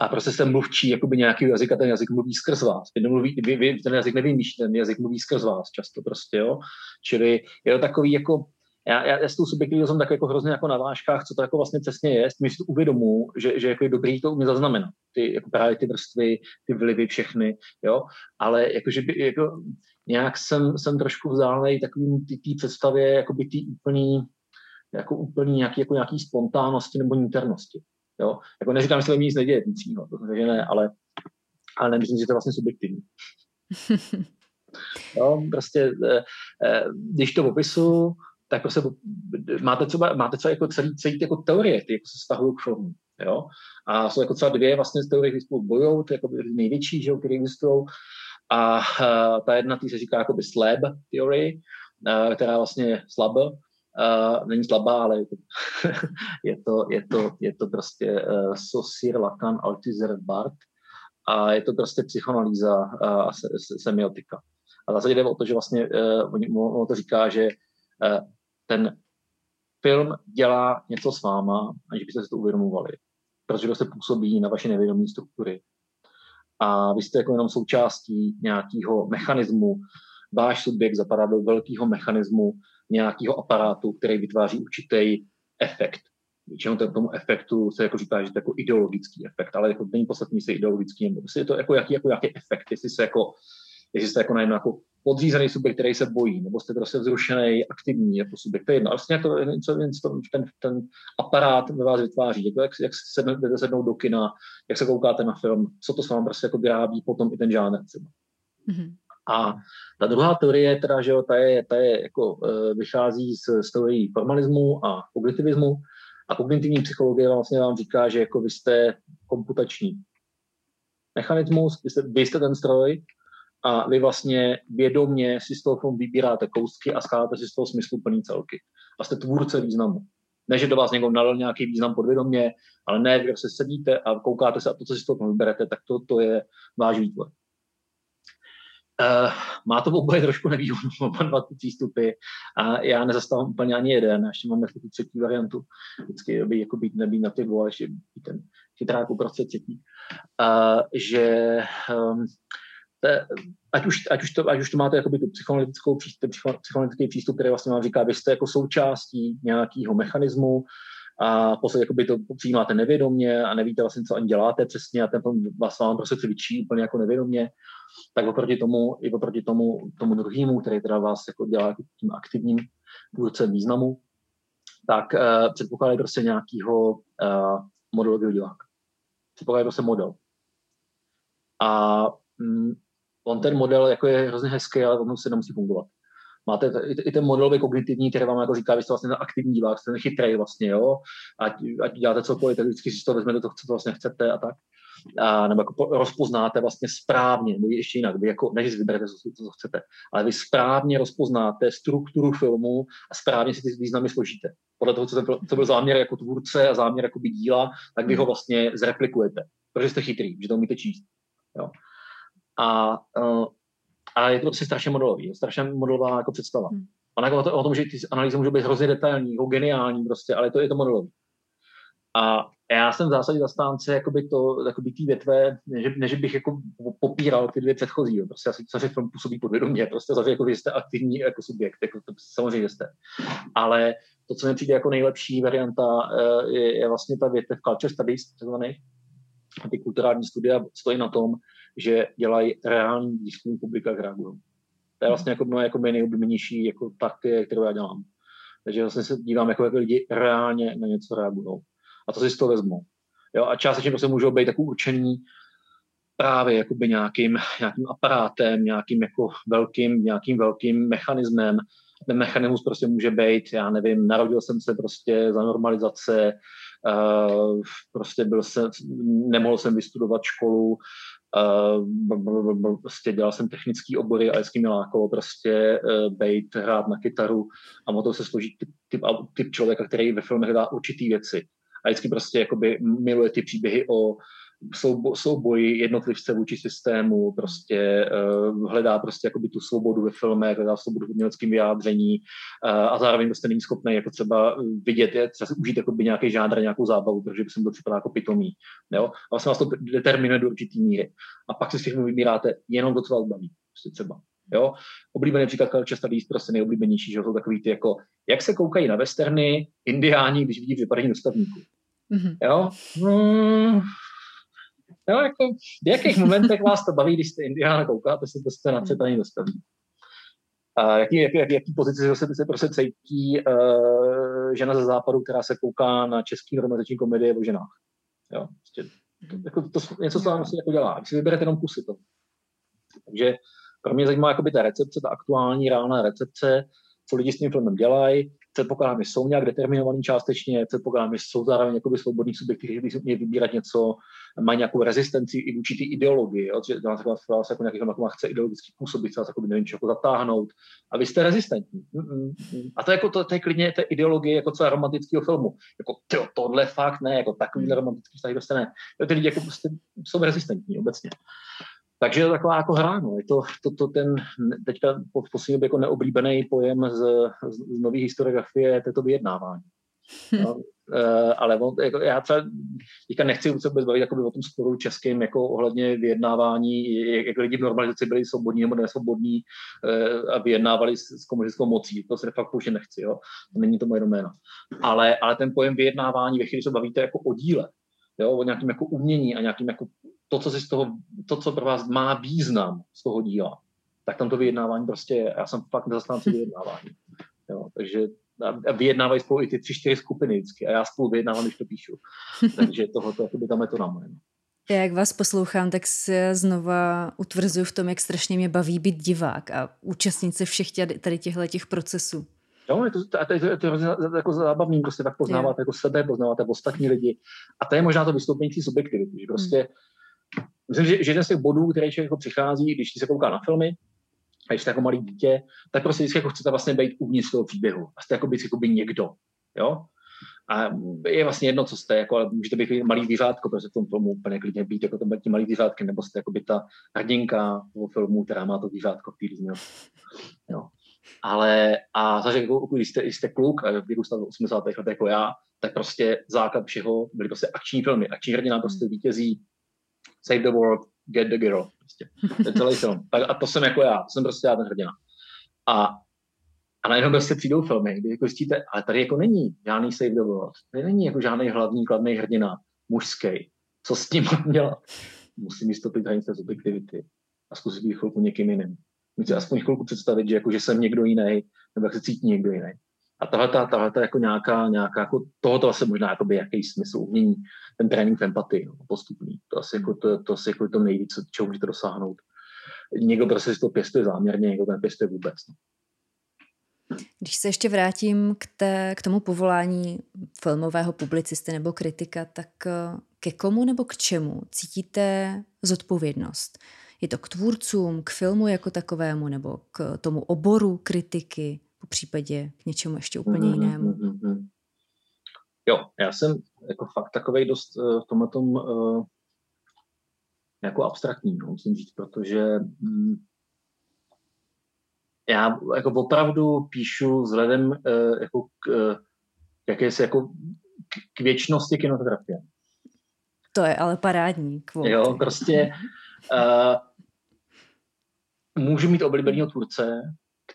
a prostě se mluvčí jakoby nějaký jazyk a ten jazyk mluví skrz vás. Vy, nemluví, vy, vy ten jazyk nevymýšlíte, ten jazyk mluví skrz vás často prostě, jo. Čili je to takový jako, já, já, já s tou subjektivitou jsem tak jako hrozně jako na vážkách, co to jako vlastně přesně je, tím si to uvědomu, že, že jako je dobrý to umět zaznamenat. Ty, jako právě ty vrstvy, ty vlivy všechny, jo. Ale jakože by, jako, nějak jsem, jsem trošku vzdálený takovým té představě, jako by ty úplný, jako úplný nějaký, jako nějaký spontánnosti nebo niternosti. Jo? Jako neříkám, že se nic neděje vnitřního, protože ne, ale, ale nemyslím, že to je vlastně subjektivní. jo, prostě, eh, eh, když to popisu, tak prostě máte třeba, máte třeba jako celý, celý ty jako teorie, ty jako se stahují k formu. Jo? A jsou jako třeba dvě vlastně teorie, které spolu bojují, ty jako největší, že, které existují. A uh, ta jedna tý se říká jakoby slab theory, která vlastně slab, Uh, není slabá, ale je to, je to, je to, je to prostě uh, Saussure, Lacan, Althusser, Barth a je to prostě psychoanalýza uh, a se, se, semiotika. A zase jde o to, že vlastně uh, on, to říká, že uh, ten film dělá něco s váma, aniž byste si to uvědomovali, protože to se působí na vaše nevědomí struktury. A vy jste jako jenom součástí nějakého mechanismu, váš subjekt zapadá do velkého mechanismu, nějakého aparátu, který vytváří určitý efekt. Většinou tomu efektu se jako říká, že to jako ideologický efekt, ale jako není podstatný, jestli je ideologický, nebo je to jako jaký, jako jaký efekt, jestli se jako, jestli se jako najednou jako podřízený subjekt, který se bojí, nebo jste prostě vzrušený, aktivní jako subjekt, to je jedno. Ale vlastně to, něco, něco, ten, ten aparát ve vás vytváří, jako jak, jak se jdete sednout do kina, jak se koukáte na film, co to s vámi prostě jako vyrábí potom i ten žánr třeba. Mm-hmm. A ta druhá teorie, teda, že jo, ta je, ta je jako, uh, vychází z, z teorii formalismu a kognitivismu. A kognitivní psychologie vlastně vám říká, že jako vy jste komputační mechanismus, vy jste, vy jste ten stroj a vy vlastně vědomně si z toho vybíráte kousky a skládáte si z toho smysluplný celky. A jste tvůrce významu. Ne, že do vás někdo nalil nějaký význam podvědomě, ale ne, když se sedíte a koukáte se a to, co si z toho vyberete, tak to, to je váš výtvor. Uh, má to oboje trošku nevýhodu, oba dva ty přístupy. A já nezastávám úplně ani jeden, ještě mám jako tu třetí variantu, vždycky by jako být nebýt na ty dvou, ještě být ten chytrák uprostřed třetí, uh, že um, te, ať, už, ať, už to, ať už to máte jakoby tu psychoanalytickou přístup, psychoanalytický přístup, který vlastně vám říká, vy jste jako součástí nějakého mechanismu, a v podstatě jakoby to přijímáte nevědomě a nevíte vlastně, co ani děláte přesně a ten vás vám prostě cvičí úplně jako nevědomě, tak oproti tomu, i oproti tomu, tomu druhému, který teda vás jako dělá jako tím aktivním tvůrcem významu, tak uh, předpokládají prostě nějakého uh, modelového diváka. Předpokládají prostě model. A mm, on ten model jako je hrozně hezký, ale on se nemusí fungovat máte i ten modelový kognitivní, který vám jako říká, vy jste vlastně ten aktivní divák, jste ten chytrý vlastně, jo, ať, ať děláte cokoliv, tak vždycky si to vezmete, to, co to vlastně chcete a tak. A, nebo jako rozpoznáte vlastně správně, nebo ještě jinak, vy jako, než vyberete, co, co chcete, ale vy správně rozpoznáte strukturu filmu a správně si ty významy složíte. Podle toho, co, ten, co byl záměr jako tvůrce a záměr jako by díla, tak vy ho vlastně zreplikujete, protože jste chytrý, že to umíte číst. Jo. A uh, a je to prostě strašně modelový, je strašně modelová jako představa. Hmm. Ona jako o, o tom, že ty analýzy můžou být hrozně detailní, jako geniální prostě, ale to je to modelový. A já jsem v zásadě zastánce jakoby to, jakoby tý větve, než, než bych jako popíral ty dvě předchozí, jo. prostě asi co film působí podvědomě, prostě zase jako vy jste aktivní jako subjekt, jako to samozřejmě jste. Ale to, co mi přijde jako nejlepší varianta, eh, je, je vlastně ta větev culture studies, takzvaných, ty kulturální studia stojí na tom, že dělají reální výzkum publika, jak reagují. To je vlastně jako moje jako nejoblíbenější jako takty, kterou já dělám. Takže vlastně se dívám, jako, jak lidi reálně na něco reagují. A to si z toho vezmu. Jo, a částečně prostě můžou být takový určený právě jakoby nějakým, nějakým aparátem, nějakým jako velkým, nějakým velkým mechanismem. Ten mechanismus prostě může být, já nevím, narodil jsem se prostě za normalizace, uh, prostě byl jsem, nemohl jsem vystudovat školu, Prostě dělal jsem technický obory a vždycky mě lákalo prostě uh, bejt, hrát na kytaru a mohl se složit typ, typ, typ člověka, který ve filmech dá určitý věci. A vždycky prostě jakoby miluje ty příběhy o soubo, souboji jednotlivce vůči systému, prostě uh, hledá prostě jakoby tu svobodu ve filmech, hledá svobodu v uměleckém vyjádření uh, a zároveň prostě není schopný jako třeba vidět, je, třeba si užít jakoby nějaký žánr, nějakou zábavu, protože by jsem byl připadal jako pitomý. Jo? A vlastně vás to determinuje do určitý míry. A pak si z těch vybíráte jenom to, co vás baví. Prostě třeba. Jo? Oblíbený příklad Culture Studies, prostě nejoblíbenější, že jsou takový ty jako, jak se koukají na westerny indiáni, když vidí vypadání dostavníků. Mm-hmm. Jo? Mm, Jo, jako, v jakých momentech vás to baví, když jste Indiána koukáte se, to jste napřetaný dostaví. A jaký, jaký, jaký, jaký pozici se, se prostě cítí uh, žena ze západu, která se kouká na český romantiční komedie o ženách. Jo, prostě, to, jako, to, něco, co vám prostě jako dělá. Když si vyberete jenom kusy to. Takže pro mě zajímá jakoby ta recepce, ta aktuální, reálná recepce, co lidi s tím filmem dělají, předpokládáme, jsou nějak determinovaný částečně, předpokládáme, jsou zároveň jakoby svobodní subjekty, kteří by měli vybírat něco, mají nějakou rezistenci i vůči té ideologii, jo, že vás, vás jako nějaký jako chce ideologicky působit, vás jako nevím, jako zatáhnout, a vy jste rezistentní. A to je, jako, to, to je klidně té ideologie jako celé romantického filmu. Jako, tyjo, tohle fakt ne, jako takový mm. romantický vztah prostě ne. Jo, ty lidi jako prostě jsou rezistentní obecně. Takže je to taková jako hra, no. Je to, to, to ten teďka v poslední době jako neoblíbený pojem z, z, z nové historiografie, je to vyjednávání. No, uh, ale on, jako, já třeba teďka nechci se vůbec bavit jakoby, o tom sporu českým jako ohledně vyjednávání, jak, jak lidi v normalizaci byli svobodní nebo nesvobodní uh, a vyjednávali s, s komunistickou mocí. To se fakt už nechci, jo. To není to moje doména. Ale, ale ten pojem vyjednávání, ve chvíli se bavíte jako o díle, jo, o nějakém jako umění a nějakým jako to, co, si z toho, to, co pro vás má význam z toho díla, tak tam to vyjednávání prostě je. Já jsem fakt nezastánce vyjednávání. Jo, takže a vyjednávají spolu i ty tři, čtyři skupiny vždycky a já spolu vyjednávám, když to píšu. Takže tohoto by tam je to na moje. Já jak vás poslouchám, tak se znova utvrzuju v tom, jak strašně mě baví být divák a účastnit se všech tě, tady těchto těch procesů. Jo, je to, to, to, to, to je jako zábavný, prostě tak poznávat jako sebe, poznávat ostatní lidi. A to je možná to vystoupení té subjektivity, že prostě hmm. Myslím, že, že jeden z těch bodů, který člověk jako přichází, když se kouká na filmy, a když jste jako malý dítě, tak prostě vždycky jako chcete vlastně být uvnitř toho příběhu. A jste jako být jako by někdo. Jo? A je vlastně jedno, co jste, jako, ale můžete být malý zvířátko, protože v tom filmu úplně klidně být jako tím malý zvířátkem, nebo jste jako by ta hrdinka toho filmu, která má to zvířátko v té Jo. Ale a zase, jako, když, jste, jste kluk a vyrůstal v 80. letech jako já, tak prostě základ všeho byly prostě akční filmy. Akční hrdina prostě vítězí Save the World, Get the Girl. Prostě. To je celý film. Tak, a to jsem jako já, to jsem prostě já ten hrdina. A a najednou prostě přijdou filmy, kdy jako zjistíte, ale tady jako není žádný save the world, tady není jako žádný hlavní kladný hrdina, mužský. Co s tím mám dělat? Musím vystupit hranice subjektivity a zkusit být chvilku někým jiným. Musím aspoň chvilku představit, že, jako, že jsem někdo jiný, nebo jak se cítí někdo jiný. A tahle, tahle jako nějaká, nějaká jako tohoto asi možná jako by jaký smysl umění, ten trénink v empatii, no, postupný. To asi jako, to, to asi jako to nejvíc, čeho můžete dosáhnout. Někdo prostě si to pěstuje záměrně, někdo to nepěstuje vůbec. No. Když se ještě vrátím k, té, k tomu povolání filmového publicisty nebo kritika, tak eh, ke komu nebo k čemu cítíte zodpovědnost? Je to k tvůrcům, k filmu jako takovému, nebo k tomu oboru kritiky, po případě k něčemu ještě úplně mm-hmm, jinému? Mm-hmm. Jo, já jsem jako fakt takový dost uh, v tomhle tom uh, jako abstraktní, no, musím říct, protože mm, já jako opravdu píšu vzhledem uh, jako k, uh, jakési jako k, k věčnosti kinografie. To je ale parádní kvůli. Jo, prostě uh, můžu mít oblíbeného tvůrce,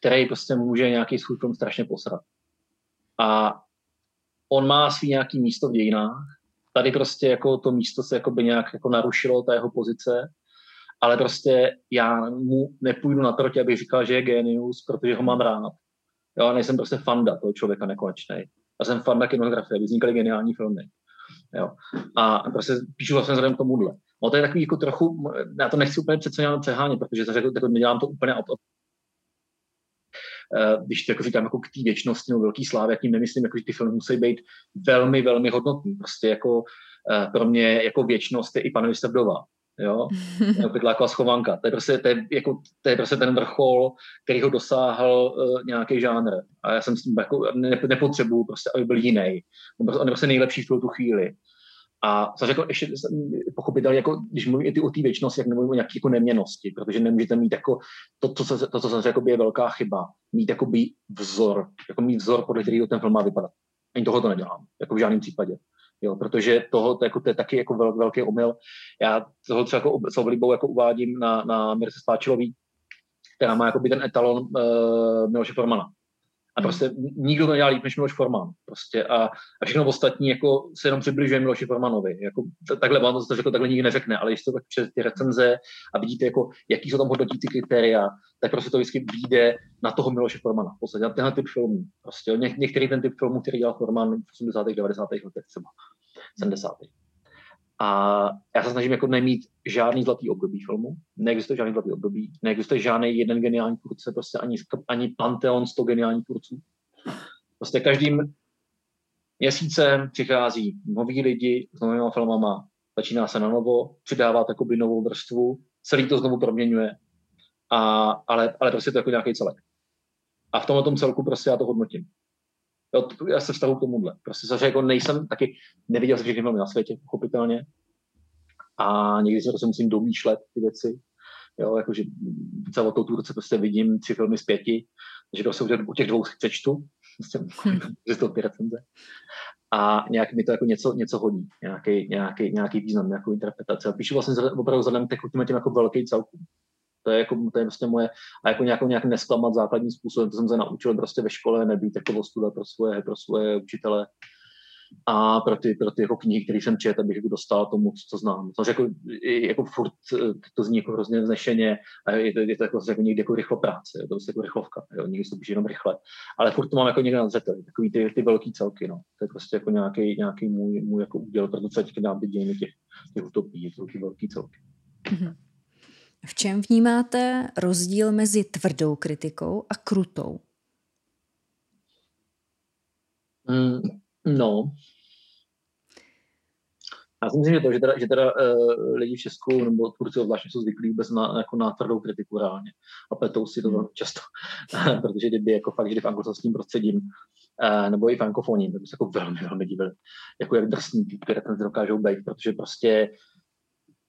který prostě může nějaký svůj film strašně posrat. A on má svý nějaký místo v dějinách. Tady prostě jako to místo se jako by nějak jako narušilo, ta jeho pozice ale prostě já mu nepůjdu na proti, abych říkal, že je genius, protože ho mám rád. Jo, nejsem prostě fanda toho člověka nekonečný. Já jsem fanda kinografie, vznikaly geniální filmy. Jo. A prostě píšu vlastně vzhledem k tomuhle. No to je takový jako trochu, já to nechci úplně přece přehánět, protože to jako nedělám to úplně když to jako říkám jako k té věčnosti nebo velký slávě, tím nemyslím, jako, že ty filmy musí být velmi, velmi hodnotný. Prostě jako eh, pro mě jako věčnost je i pane vdova jo, pytláková schovanka. To je, prostě, to, je, jako, to je prostě ten vrchol, který ho dosáhl uh, nějaký žánr. A já jsem s tím jako, ne, nepotřebuju prostě, aby byl jiný. On, prostě, on je prostě nejlepší v tu chvíli. A co jako ještě pochopitelně, jako, když mluvím i o té věčnosti, jak nemluvím o nějaké jako neměnosti, protože nemůžete mít jako to, co, to, co jsem řekl, je velká chyba. Mít jako by vzor, jako mít vzor, podle kterého ten film má vypadat. Ani toho to nedělám, jako v žádném případě. Jo, protože toho, to, jako, to je taky jako vel, velký omyl. Já toho třeba jako, s oblibou jako uvádím na, na Mirce Spáčilový, která má jako by ten etalon uh, Miloše Formana. A hmm. prostě nikdo to nedělá líp než Miloš Forman. Prostě a, a všechno ostatní jako se jenom přibližuje Miloši Formanovi. Jako, takhle vám to řekl, takhle nikdy neřekne, ale když to tak přes ty recenze a vidíte, jako, jaký jsou tam hodnotí ty kritéria, tak prostě to vždycky vyjde na toho Miloše Formana. V podstatě na tenhle typ filmů. Prostě Ně, některý ten typ filmů, který dělal Forman v 80. 90. letech třeba. 70. A já se snažím jako nemít žádný zlatý období filmu. Neexistuje žádný zlatý období, neexistuje žádný jeden geniální tvůrce, prostě ani, ani panteon 100 geniálních tvůrců. Prostě každým měsícem přichází noví lidi s novými filmama, začíná se na novo, přidává takovou novou vrstvu, celý to znovu proměňuje, a, ale, ale prostě to jako nějaký celek. A v tomhle tom celku prostě já to hodnotím. Jo, já se vztahu k tomuhle. Prostě zase jako nejsem taky, neviděl jsem všechny filmy na světě, pochopitelně. A někdy si prostě musím domýšlet ty věci. Jo, jakože celou tou turce prostě vidím tři filmy z pěti, takže to se u těch dvou přečtu, že to ty recenze. A nějak mi to jako něco, něco hodí, nějaký, nějaký, nějaký význam, nějakou interpretaci. A píšu vlastně opravdu vzhledem k těm jako velký celkům. To je, jako, to je prostě moje, a jako nějakou, nějak nesklamat základním způsobem, to jsem se naučil prostě ve škole, nebýt jako ostuda pro svoje, pro svoje učitele. A pro ty, pro ty jako knihy, které jsem četl, abych jako dostal tomu, co znám. To jako, jako furt to zní jako hrozně vznešeně a je to, je to jako, jako někdy jako rychlo práce, je to prostě jako rychlovka, jo, někdy se to jenom rychle. Ale furt to mám jako někde na zřeteli, takový ty, ty velký celky, no. To je prostě jako nějaký, nějaký můj, můj jako úděl, protože teď dám ty dějiny těch, těch utopí, jsou ty velký celky. Mm-hmm. V čem vnímáte rozdíl mezi tvrdou kritikou a krutou? Mm, no, já si myslím, že to, že teda, že teda uh, lidi v Česku nebo tvůrci obzvláště jsou zvyklí vůbec na, jako na tvrdou kritiku reálně a pletou si to velmi často, protože kdyby jako fakt žili v anglosaským prostředím uh, nebo i frankofonním, tak by se jako velmi, velmi divili, jako jak drsní ty, které tam dokážou být, protože prostě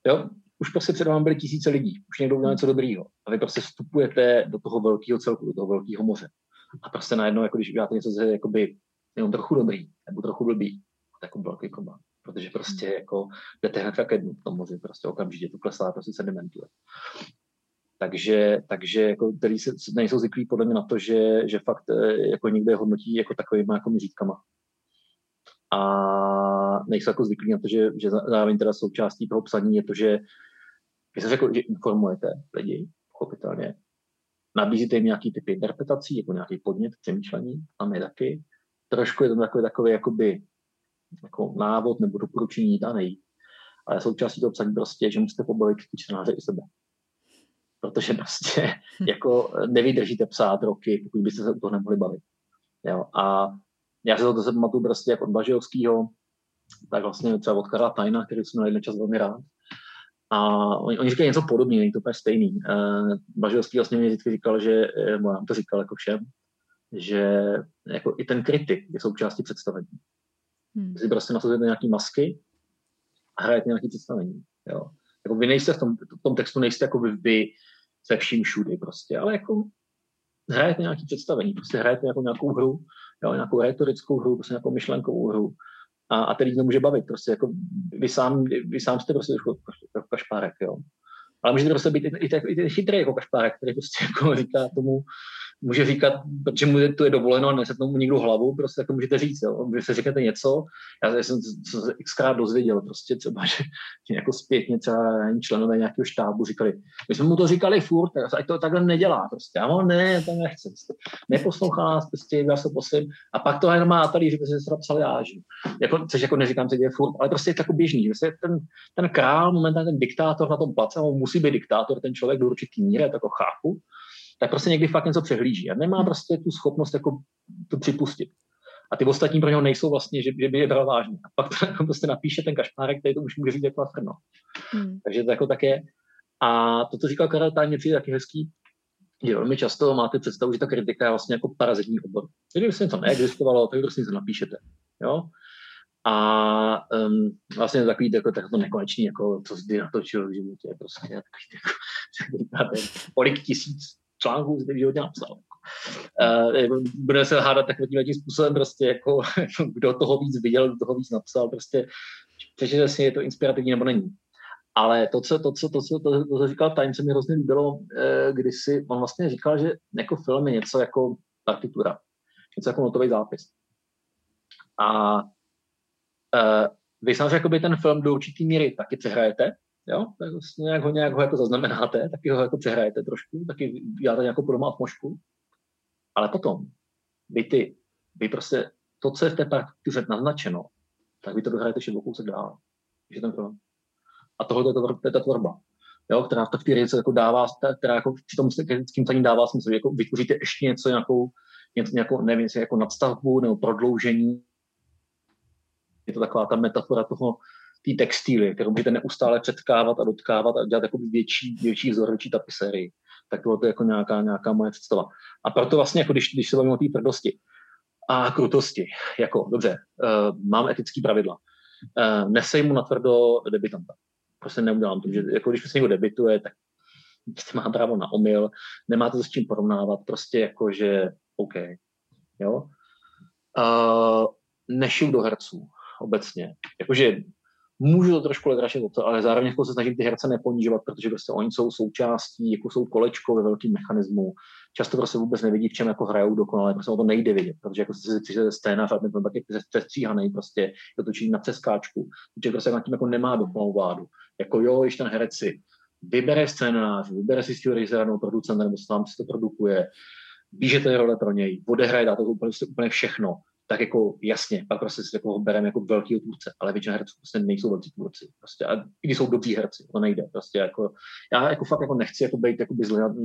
jo, už prostě před vám byly tisíce lidí, už někdo udělal něco dobrýho a vy prostě vstupujete do toho velkého celku, do toho velkého moře. A prostě najednou, jako když uděláte něco, jakoby jenom trochu dobrý nebo trochu blbý, tak jako velký problém protože prostě jako jdete hned ke dnu v tom moři, prostě okamžitě to klesá, prostě sedimentuje. Takže, takže jako, který se, nejsou zvyklí podle mě na to, že, že fakt eh, jako někde hodnotí jako takovýma jako měřítkama. A nejsou jako zvyklí na to, že, že zároveň teda součástí toho psaní je to, že vy se řekl, že informujete lidi, pochopitelně, nabízíte jim nějaký typ interpretací, jako nějaký podnět k přemýšlení, a my taky. Trošku je to takový, takový jakoby jako návod nebo doporučení daný. Ale součástí toho psaní prostě, že musíte pobavit ty čtenáře i sebe. Protože prostě jako nevydržíte psát roky, pokud byste se u toho nemohli bavit. Jo? A já se to zase pamatuju prostě jako od Bažilského, tak vlastně třeba od Karla Tajna, který jsem na jeden čas velmi rád. A oni, oni říkají něco podobného, není to úplně stejný. Uh, Bažilský vlastně mě vždycky říkal, že, eh, já to říkal jako všem, že jako i ten kritik je součástí představení. Hmm. Si prostě nasazujete nějaký masky a hrajete nějaký představení. Jo. Jako vy nejste v tom, v tom textu, nejste jako vy, vy se vším všudy prostě, ale jako hrajete nějaký představení, prostě hrajete nějakou, nějakou hru, jo, nějakou retorickou hru, prostě nějakou myšlenkovou hru a, a který může bavit, prostě jako vy sám, vy sám jste prostě jako, jako kašpárek, jo. Ale můžete prostě být i, i, i, i chytrý jako kašpárek, který prostě jako říká tomu, může říkat, protože mu to je dovoleno a nese tomu někdo hlavu, prostě tak to můžete říct. Jo. Vy se řeknete něco, já jsem se xkrát dozvěděl, prostě třeba, že jako zpětně třeba členové nějakého štábu říkali, my jsme mu to říkali furt, ať to takhle nedělá prostě. Já mám, ne, to nechce. Prostě. Neposlouchá nás, prostě, já se posím. A pak to jenom má tady, že se to psal já, že? Jako, což jako neříkám, že je furt, ale prostě je to jako běžný. Prostě ten, ten král, momentálně ten diktátor na tom place, on musí být diktátor, ten člověk do určitý míry, tak jako chápu, tak prostě někdy fakt něco přehlíží a nemá hmm. prostě tu schopnost jako to připustit. A ty ostatní pro něho nejsou vlastně, že, že by je bral vážně. A pak to jako prostě napíše ten kašpárek, který to už může říct jako. Hmm. Takže to jako také. A to, co říkal Karel Táň, je taky hezký, že velmi často máte představu, že ta kritika je vlastně jako parazitní obor. Kdyby se něco neexistovalo, tak prostě něco napíšete. Jo? A um, vlastně takový jako, tak to nekonečný, jako co jsi natočil v životě, prostě takový, jako, kolik tisíc článků v životě napsal. Uh, bude se hádat takovým tím způsobem, prostě jako, kdo toho víc viděl, kdo toho víc napsal, prostě takže vlastně je to inspirativní nebo není. Ale to, co, to, co, to, co, to, to, to říkal Time, se mi hrozně líbilo, eh, když si, on vlastně říkal, že jako film je něco jako partitura, něco jako notový zápis. A eh, vy samozřejmě ten film do určitý míry taky přehrajete, jo, tak vlastně nějak ho, nějak ho jako zaznamenáte, taky ho jako přehrajete trošku, taky děláte nějakou podobnou atmosféru, ale potom vy ty, vy prostě to, co je v té partituře naznačeno, tak vy to dohrajete ještě kousek dál. Je ten film. A tohle je, to, to je ta tvorba, jo, která v té věci jako dává, která jako při tom kritickým psaní dává smysl, jako vytvoříte ještě něco, nějakou, něco, nějakou, nevím, jako nadstavbu nebo prodloužení. Je to taková ta metafora toho, té textíly, kterou můžete neustále předkávat a dotkávat a dělat jako větší, větší vzor, větší tapisérii. Tak to je jako nějaká, nějaká moje představa. A proto vlastně, jako když, když se bavíme o té tvrdosti a krutosti, jako dobře, uh, mám etické pravidla. Uh, nesej mu na tvrdo debitanta. Prostě neudělám to, že jako když se někdo debituje, tak prostě má právo na omyl, nemáte to s čím porovnávat, prostě jako, že OK. Jo? Uh, nešiju do herců obecně. Jakože můžu to trošku legračit to, ale zároveň jako se snažím ty herce neponižovat, protože prostě oni jsou součástí, jako jsou kolečko ve velkém mechanismu. Často prostě vůbec nevidí, v čem jako hrajou dokonale, prostě o to nejde vidět, protože jako se přijde scénář a ten tak je přestříhaný, prostě to na přeskáčku, protože prostě na tím jako nemá dokonalou vládu. Jako jo, když ten herec si vybere scénář, vybere si svého režiséra nebo producenta, nebo sám si to produkuje, ví, že to je role pro něj, odehraje, dá to úplně, úplně všechno, tak jako jasně, pak prostě si jako bereme jako velký tvůrce, ale většina herců prostě nejsou velcí tvůrci. Prostě, a i když jsou dobří herci, to nejde. Prostě jako, já jako fakt jako nechci jako být jako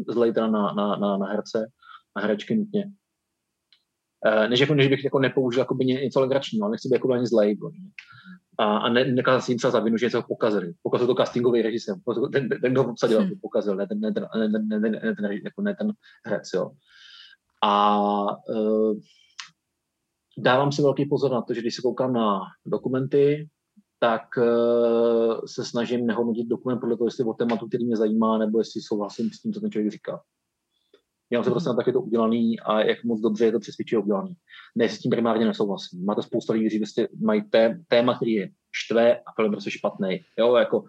zlej na, na, na, na, herce, na herečky nutně. Uh, než, jako, než bych jako nepoužil jako by něco legračního, ale nechci být jako ani zlej. A, a ne, nekázat si jim třeba za vinu, že něco pokazili. Pokazil to castingový režisér, ten, ten, ten kdo obsadil, hmm. pokazil, ne ten, ne ten, ne, ne, ne, ne, ten, jako ne ten herec, jo. A uh, dávám si velký pozor na to, že když se koukám na dokumenty, tak uh, se snažím nehodnotit dokument podle toho, jestli o tématu, který mě zajímá, nebo jestli souhlasím s tím, co ten člověk říká. Já se prostě na tak je to udělaný a jak moc dobře je to přesvědčivě udělaný. Ne, s tím primárně nesouhlasím. Máte spousta lidí, kteří prostě mají té, téma, který je štve a film prostě špatný. Jo, jako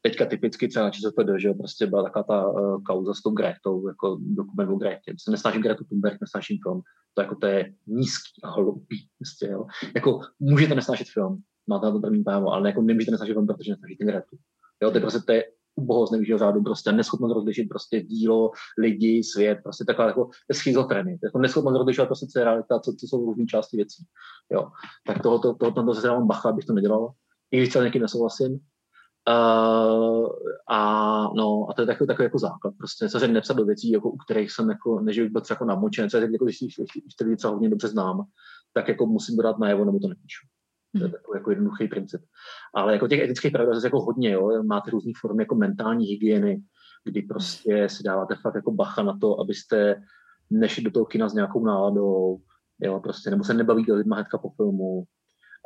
teďka typicky třeba ČSFD, že jo, prostě byla taková ta uh, kauza s tou Gretou, jako dokument o Gretě. Se nesnažím Gretu Thunberg, nesnažím film. To jako to je nízký a hloupý. Prostě, jo. Jako můžete nesnažit film, máte na to první právo, ale jako nemůžete nesnažit film, protože nesnažíte Gretu. Jo, to je prostě to je ubohost nejvyššího řádu, prostě neschopnost rozlišit prostě dílo, lidi, svět, prostě taková jako schizofrenie, jako neschopnost rozlišovat prostě, co je realita, co, co jsou různé části věcí. Jo. Tak tohoto, to, to, to se dávám bacha, abych to nedělal. I když třeba někým nesouhlasím, Uh, a, no, a to je takový, takový jako základ. Prostě se nepsat do věcí, jako, u kterých jsem jako, než bych byl třeba jako namočen, třeba jako, když, když, když ty lidi třeba hodně dobře znám, tak jako musím dodat najevo, nebo to nepíšu. To je hmm. takový jako jednoduchý princip. Ale jako těch etických pravidel je jako hodně, jo. Máte různé formy jako mentální hygieny, kdy prostě si dáváte fakt jako bacha na to, abyste nešli do toho kina s nějakou náladou, jo, prostě, nebo se nebavíte lidma hnedka po filmu,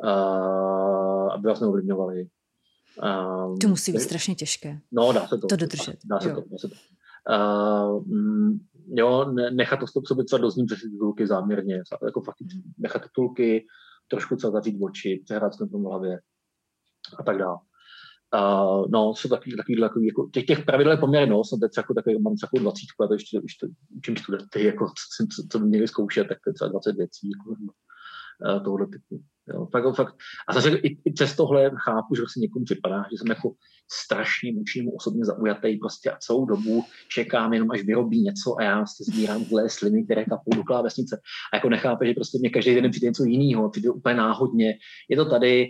uh, aby vás neovlivňovali. Um, to musí být strašně těžké. No, dá se to. To dodržet. Dá se jo. to. Dá se to. Uh, jo, ne, nechat to stop sobě třeba doznít přes titulky záměrně, jako fakt mm. nechat titulky, trošku třeba zavřít oči, přehrát se v hlavě a tak dále. Uh, no, jsou takový, takový, takový jako, těch, těch pravidel je poměrně no, jsem teď jako takový, mám takovou dvacítku, a to ještě, ještě učím studenty, jako, co, co, co měli zkoušet, tak to je třeba 20 věcí, jako, uh, tohoto typu. Jo, fakt, fakt. A zase i, i přes tohle chápu, že se někomu připadá, že jsem jako strašně vůči osobně zaujatý prostě a celou dobu čekám jenom, až vyrobí něco a já prostě sbírám zlé sliny, které kapou do klávesnice. A jako nechápe, že prostě mě každý den přijde něco jiného, přijde úplně náhodně. Je to tady,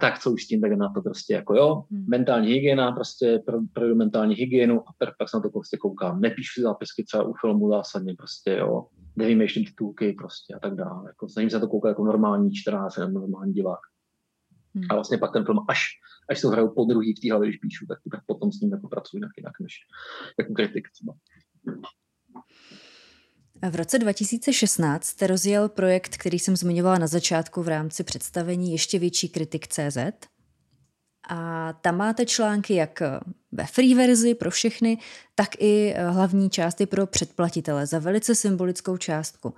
tak co už s tím, tak na to prostě jako jo, hmm. mentální hygiena, prostě pro, pro mentální hygienu a pak se na to prostě koukám. Nepíšu si zápisky třeba u filmu zásadně prostě jo, nevymýšlím titulky prostě a tak dále. Jako, snažím se na to koukat jako normální čtenář nebo normální divák. Hmm. A vlastně pak ten film, až, až se hraju po druhý v té hlavě, když píšu, tak, tak potom s ním jako pracuji nějak jinak než jako kritik třeba. V roce 2016 jste rozjel projekt, který jsem zmiňovala na začátku v rámci představení Ještě větší kritik CZ. A tam máte články jak ve free verzi pro všechny, tak i eh, hlavní části pro předplatitele za velice symbolickou částku.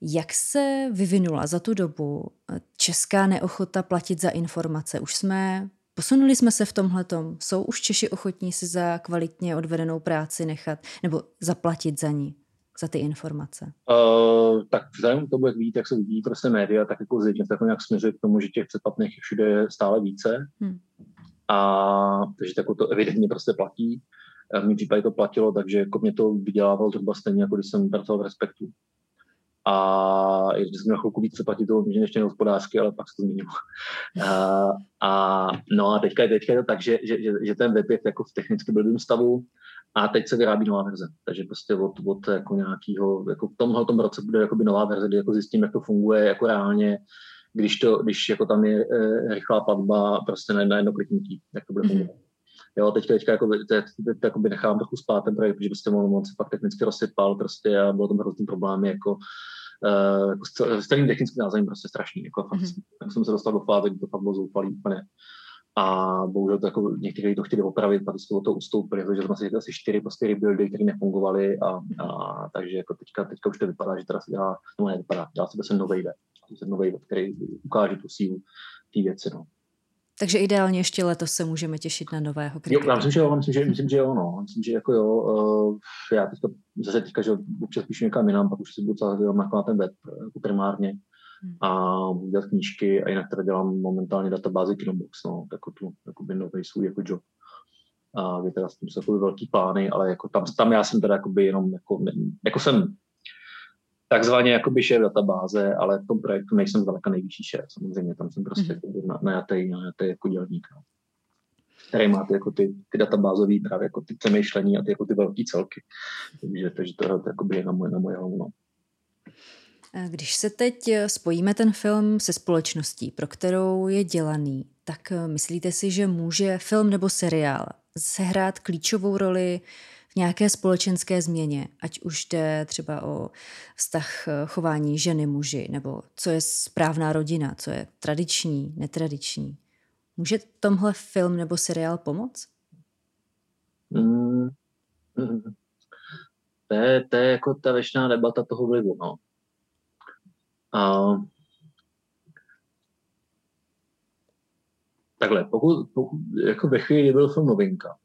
Jak se vyvinula za tu dobu eh, česká neochota platit za informace? Už jsme Posunuli jsme se v tomhletom? Jsou už Češi ochotní si za kvalitně odvedenou práci nechat nebo zaplatit za ní, za ty informace? Uh, tak vzhledem k tomu, jak víte, jak se vidí prostě média, tak jako zjevně tak nějak směřuje k tomu, že těch předplatných všude je stále více. Hmm. A takže tak to evidentně prostě platí. V mém případě to platilo, takže jako mě to vydělávalo zhruba stejně, jako když jsem pracoval v Respektu. A ještě jsem měl chvilku víc platit toho že ještě hospodářky, ale pak se to změnilo. A, a, no a teďka, teďka je to tak, že, že, že, že ten web je jako v technicky blbým stavu a teď se vyrábí nová verze. Takže prostě od, od jako nějakého, jako v tomhle tom roce bude nová verze, kdy jako zjistím, jak to funguje jako reálně, když, to, když jako tam je e, rychlá platba prostě na, na jedno kliknutí, jak to bude mm-hmm. fungovat. Jo, teďka, teďka jako, teď, teď, teď nechám trochu spát ten projekt, protože prostě on, on se fakt technicky rozsypal prostě a bylo tam hrozný problémy jako, uh, jako s, celým technickým názvem prostě strašný. Jako, fakt, mm-hmm. jak jsem se dostal do fáze, kdy to fakt bylo zoufalý úplně. A bohužel to jako někteří to chtěli opravit, pak jsme to ustoupili, protože jsme si asi čtyři prostě rebuildy, které nefungovaly a, a, takže jako teďka, teďka už to vypadá, že teda se dělá, no ne, vypadá, dělá se se nový web, se nový web, který ukáže tu sílu té věci. No. Takže ideálně ještě letos se můžeme těšit na nového kritika. Jo, já myslím, že jo, myslím, že, myslím, že jo, no. Myslím, že jako jo, uh, já teďka zase teďka, že občas píšu někam jinam, pak už si budu celý na ten web jako primárně. A dělat knížky a jinak teda dělám momentálně databázi Kinobox, no, jako tu, jako by nový svůj jako job. A kde teda s tím jsou velký plány, ale jako tam, tam já jsem teda jakoby jenom, jako, jako jsem takzvaně jakoby šéf databáze, ale v tom projektu nejsem zdaleka nejvyšší šéf. Samozřejmě tam jsem prostě mm-hmm. na, najatý, najatý jako dělník. No. Který má ty, jako ty, ty databázové právě jako ty přemýšlení a ty, jako ty velké celky. Takže, takže to, to jakoby je na moje, na moje hlavu. No. Když se teď eh, spojíme ten film se společností, pro kterou je dělaný, tak eh, myslíte si, že může film nebo seriál sehrát klíčovou roli v nějaké společenské změně, ať už jde třeba o vztah eh, chování ženy, muži, nebo co je správná rodina, co je tradiční, netradiční. Může tomhle film nebo seriál pomoct? Mm, mm, to, je, to je jako ta věčná debata toho vlivu. No. A, takhle, pokud, pokud jako ve chvíli, byl film novinka,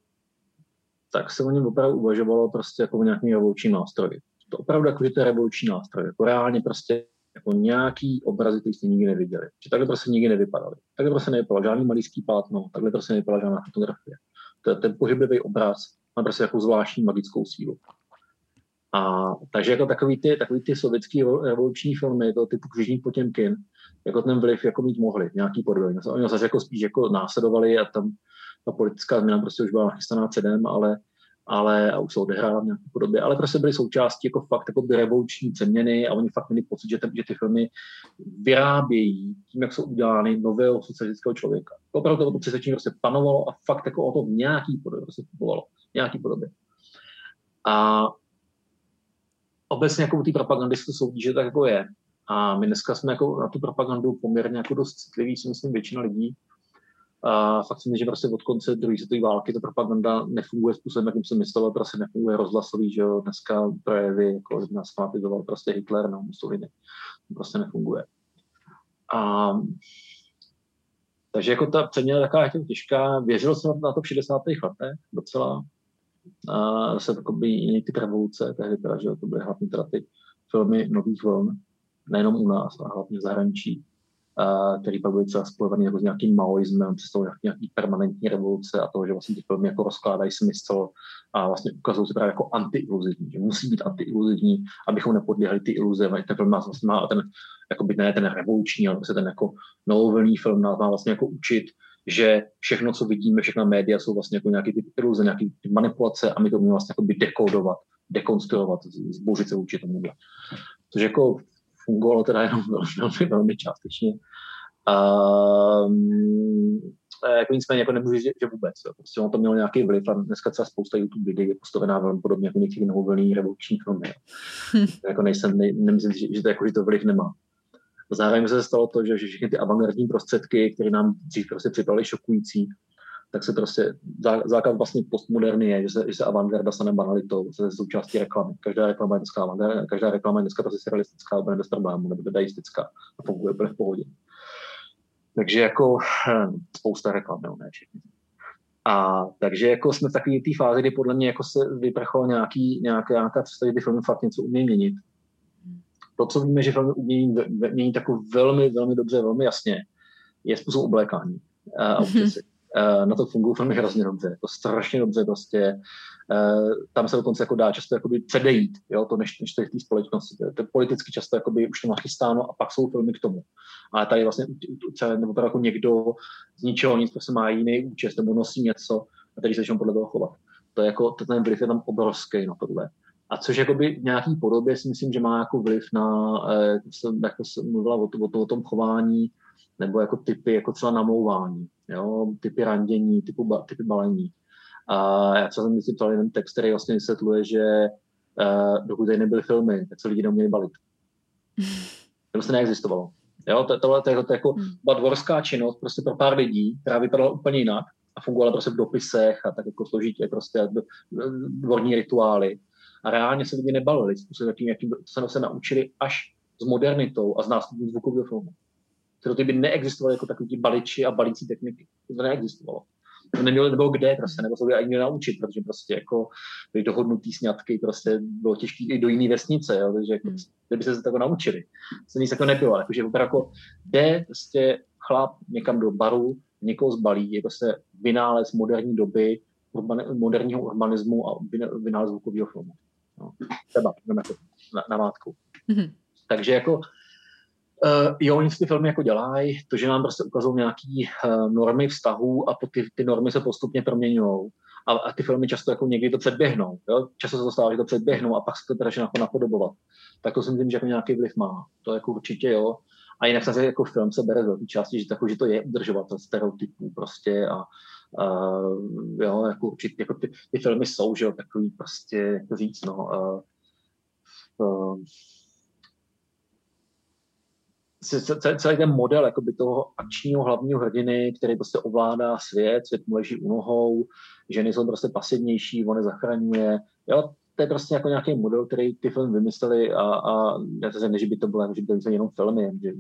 tak se o něm opravdu uvažovalo prostě jako o nějaký revoluční nástroj. To opravdu jako, že to je revoluční nástroj. Jako reálně prostě jako nějaký obrazy, které jste nikdy neviděli. Že takhle prostě nikdy nevypadaly. Takhle prostě nevypadal žádný malýský plátno, takhle prostě nevypadala žádná fotografie. To, ten pohyblivý obraz má prostě jako zvláštní magickou sílu. A takže jako takový ty, takový ty sovětský revoluční filmy, to typu Křižník Potěmkin, jako ten vliv jako mít mohli, nějaký podobě. Oni zase jako spíš jako následovali a tam ta politická změna prostě už byla nachystaná předem, ale, ale a už se odehrála v nějaké podobě, ale prostě byly součástí jako fakt jako revoluční přeměny a oni fakt měli pocit, že, ten, že ty filmy vyrábějí tím, jak jsou udělány nového socialistického člověka. Opravdu to přesvědčení prostě panovalo a fakt jako o to v nějaký podobě prostě fungovalo. Nějaký podobě. A obecně jako u té propagandy se to soudí, že tak jako je. A my dneska jsme jako na tu propagandu poměrně jako dost citliví, si myslím většina lidí. A fakt si myslím, že prostě od konce druhé světové války ta propaganda nefunguje způsobem, jakým jsem myslel, prostě nefunguje rozhlasový, že jo, dneska projevy, jako že nás fanatizoval prostě Hitler, no, Mussolini, to prostě nefunguje. A takže jako ta přeměna taková jako těžká. Věřil jsem na to v 60. letech docela. A se jiný typ revoluce, tehdy teda, že to byly hlavně teda ty filmy nových vln, nejenom u nás, ale hlavně v zahraničí který pak byly třeba spojený jako s nějakým maoismem, představou nějaký permanentní revoluce a toho, že vlastně ty filmy jako rozkládají smysl a vlastně ukazují se právě jako antiiluzivní, že musí být antiiluzivní, abychom nepodlěhli ty iluze. Ten film nás vlastně má ten, jako by ne ten revoluční, ale vlastně ten jako novovolný film nás má vlastně jako učit, že všechno, co vidíme, všechna média jsou vlastně jako nějaký typ iluze, nějaký typ manipulace a my to můžeme vlastně jako by dekodovat, dekonstruovat, zbouřit se vůči tomu. Což jako fungovalo teda jenom velmi, velmi částečně. Um, jako nicméně jako nemůžu říct, že vůbec. Jo. Prostě on to mělo nějaký vliv a dneska třeba spousta YouTube videí je postavená velmi podobně jako některý novovolný revoluční filmy. Hm. jako nejsem, ne, nemyslím, že, že, to, jako, že to vliv nemá. Zároveň se stalo to, že, všechny ty avantgardní prostředky, které nám dřív prostě připadly šokující, tak se prostě základ vlastně postmoderny je, že se, že se avantgarda stane banalitou, se součástí reklamy. Každá reklama je dneska avantgarda, každá reklama je dneska prostě surrealistická, nebo bez problémů, nebo deistická a funguje úplně v pohodě. Takže jako hm, spousta reklam, no, ne všechny. A takže jako jsme v takové té fázi, kdy podle mě jako se vyprchalo nějaký, nějaká, nějaká představa, kdy filmy fakt něco umějí měnit. To, co víme, že filmy umějí měnit jako velmi, velmi dobře, velmi jasně, je způsob oblékání a občasy. Uh, na to fungují filmy hrozně dobře, jako strašně dobře prostě. Uh, tam se dokonce jako dá často jakoby předejít, jo, to než, než to je v té společnosti. To je, to politicky často jakoby už to nachystáno a pak jsou filmy k tomu. Ale tady vlastně třeba nebo jako někdo z ničeho nic prostě má jiný účest nebo nosí něco a tady se podle toho chovat. To je jako, to ten vliv je tam obrovský na tohle. A což jakoby v nějaký podobě si myslím, že má jako vliv na, eh, jako jsem, jako jsem mluvila o, to, o, to, o tom chování, nebo jako typy, jako třeba namlouvání, jo, typy randění, typy, typy balení. A já jsem si psal jeden text, který vlastně vysvětluje, že uh, dokud tady nebyly filmy, tak se lidi neuměli balit. To prostě neexistovalo. Jo, to, tohle to, to, to jako hmm. byla dvorská činnost prostě pro pár lidí, která vypadala úplně jinak a fungovala prostě v dopisech a tak jako složitě prostě dvorní rituály. A reálně se lidi nebalili, způsobem, jakým, jakým se, se naučili až s modernitou a s nástupem zvukového filmu Stereotypy neexistovaly jako takový balíči a balící techniky. To neexistovalo. To nemělo, nebylo kde, prostě, nebo se ani naučit, protože prostě jako byly dohodnutý sňatky, prostě bylo těžké i do jiné vesnice, jo, takže jako, hmm. by se to naučili. To nic jako nebylo, jakože jako jde prostě chlap někam do baru, někoho zbalí, je prostě vynález moderní doby, urban, moderního urbanismu a vynález zvukového filmu. No. Třeba na, na, na mátku. Mm-hmm. Takže jako Uh, jo, oni ty filmy jako dělají, to, že nám prostě ukazují nějaký uh, normy vztahů a po ty, ty normy se postupně proměňují. A, a, ty filmy často jako někdy to předběhnou. Jo? Často se to stává, že to předběhnou a pak se to teda jako napodobovat. Tak to si myslím, že jako nějaký vliv má. To jako určitě jo. A jinak se jako film se bere z velké části, že, tako, že to je udržovatel stereotypů prostě a, a jo, jako určitě, jako ty, ty filmy jsou, že jo, takový prostě, jak to říct, no, a, a, celý ten model jakoby toho akčního hlavního hrdiny, který prostě ovládá svět, svět mu leží u nohou, ženy jsou prostě pasivnější, on je zachraňuje. Jo, to je prostě jako nějaký model, který ty filmy vymysleli a, a já to ne, že by to bylo, že by to jenom filmy, že,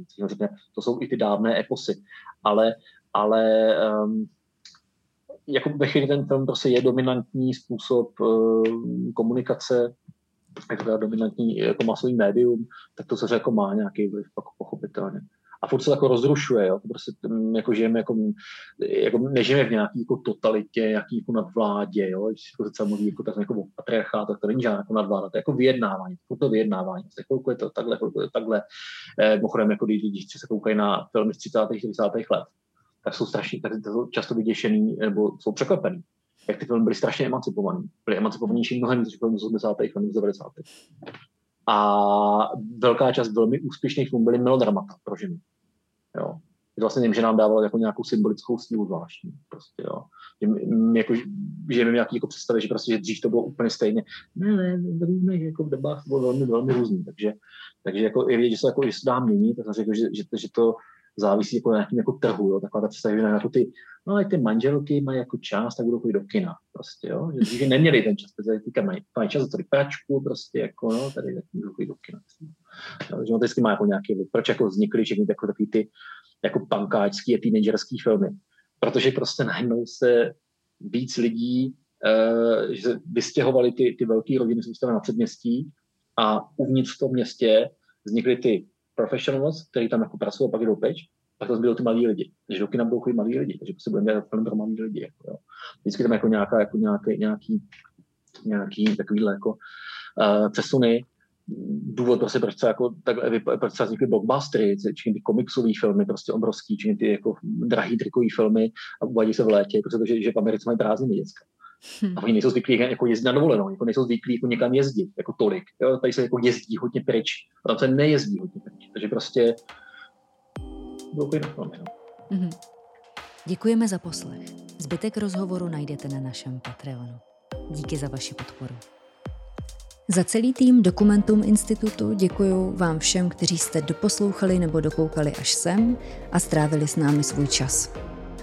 to jsou i ty dávné eposy, ale, ale um, jako ve chvíli ten film prostě je dominantní způsob uh, komunikace jako teda dominantní jako masový médium, tak to se jako má nějaký vliv, jako pochopitelně. A furt se jako rozrušuje, jo? Prostě mm, jako žijeme, jako, jako nežijeme v nějaký jako totalitě, nějaký jako nadvládě, jo? Když jako mluví jako, tak, jako patriarchát, tak to není žádná jako nadvláda, to je jako vyjednávání, to, to vyjednávání, prostě chvilku je to takhle, chvilku je to takhle. Eh, mimochodem, jako když lidi se koukají na filmy z 30. 40. let, tak jsou strašně, tak jsou často vyděšený nebo jsou překvapený jak ty filmy byly strašně emancipovaný. Byly emancipovanější mnohem než filmy z 80. let, z 90. A velká část velmi úspěšných filmů byly melodramata pro ženy. Jo. Je to vlastně tím, že nám dávalo jako nějakou symbolickou sílu zvláštní. Prostě, jo. Že my, jako, žijeme nějaký jako představy, že, prostě, že dřív to bylo úplně stejně. Ne, ne, v různých jako v dobách bylo velmi, velmi různý. Takže, takže jako, je vidět, že se, jako, že se dá měnit, tak jsem řekl, že, že, že, to závisí jako na nějakým jako trhu, jo, taková ta představa, že jako ty, no ale ty manželky mají jako čas, tak budou chodit do kina, prostě, jo, že dříve neměli ten čas, protože teďka mají, mají čas za pračku, prostě, jako, no, tady budou chodit do kina. Jo, že on vždycky má jako nějaký, proč jako vznikly všechny jako takový ty jako pankáčský a teenagerský filmy. Protože prostě najednou se víc lidí, uh, že vystěhovali ty, ty velké rodiny, jsou na předměstí a uvnitř v tom městě vznikly ty professionals, který tam jako pracují a pak jdou peč, tak to zbylo ty malí lidi. Takže do kina budou chodit malí lidi, takže prostě budeme dělat film pro malí lidi. Jako, jo. Vždycky tam jako nějaká, jako nějaký, nějaký, nějaký takovýhle jako uh, přesuny. Důvod prostě, proč se jako takhle, proč se vznikly blockbustery, či ty komiksové filmy, prostě obrovský, či ty jako drahý trikový filmy a uvádí se v létě, protože že v Americe mají prázdniny děcka. Hmm. A oni nejsou zvyklí jako jezdit na dovolenou, jako nejsou zvyklí jako někam jezdit, jako tolik. Jo? Tady se jako jezdí hodně pryč, a tam se nejezdí hodně pryč. Takže prostě velký doufám, no. mm-hmm. Děkujeme za poslech. Zbytek rozhovoru najdete na našem Patreonu. Díky za vaši podporu. Za celý tým Dokumentum Institutu děkuji vám všem, kteří jste doposlouchali nebo dokoukali až sem a strávili s námi svůj čas.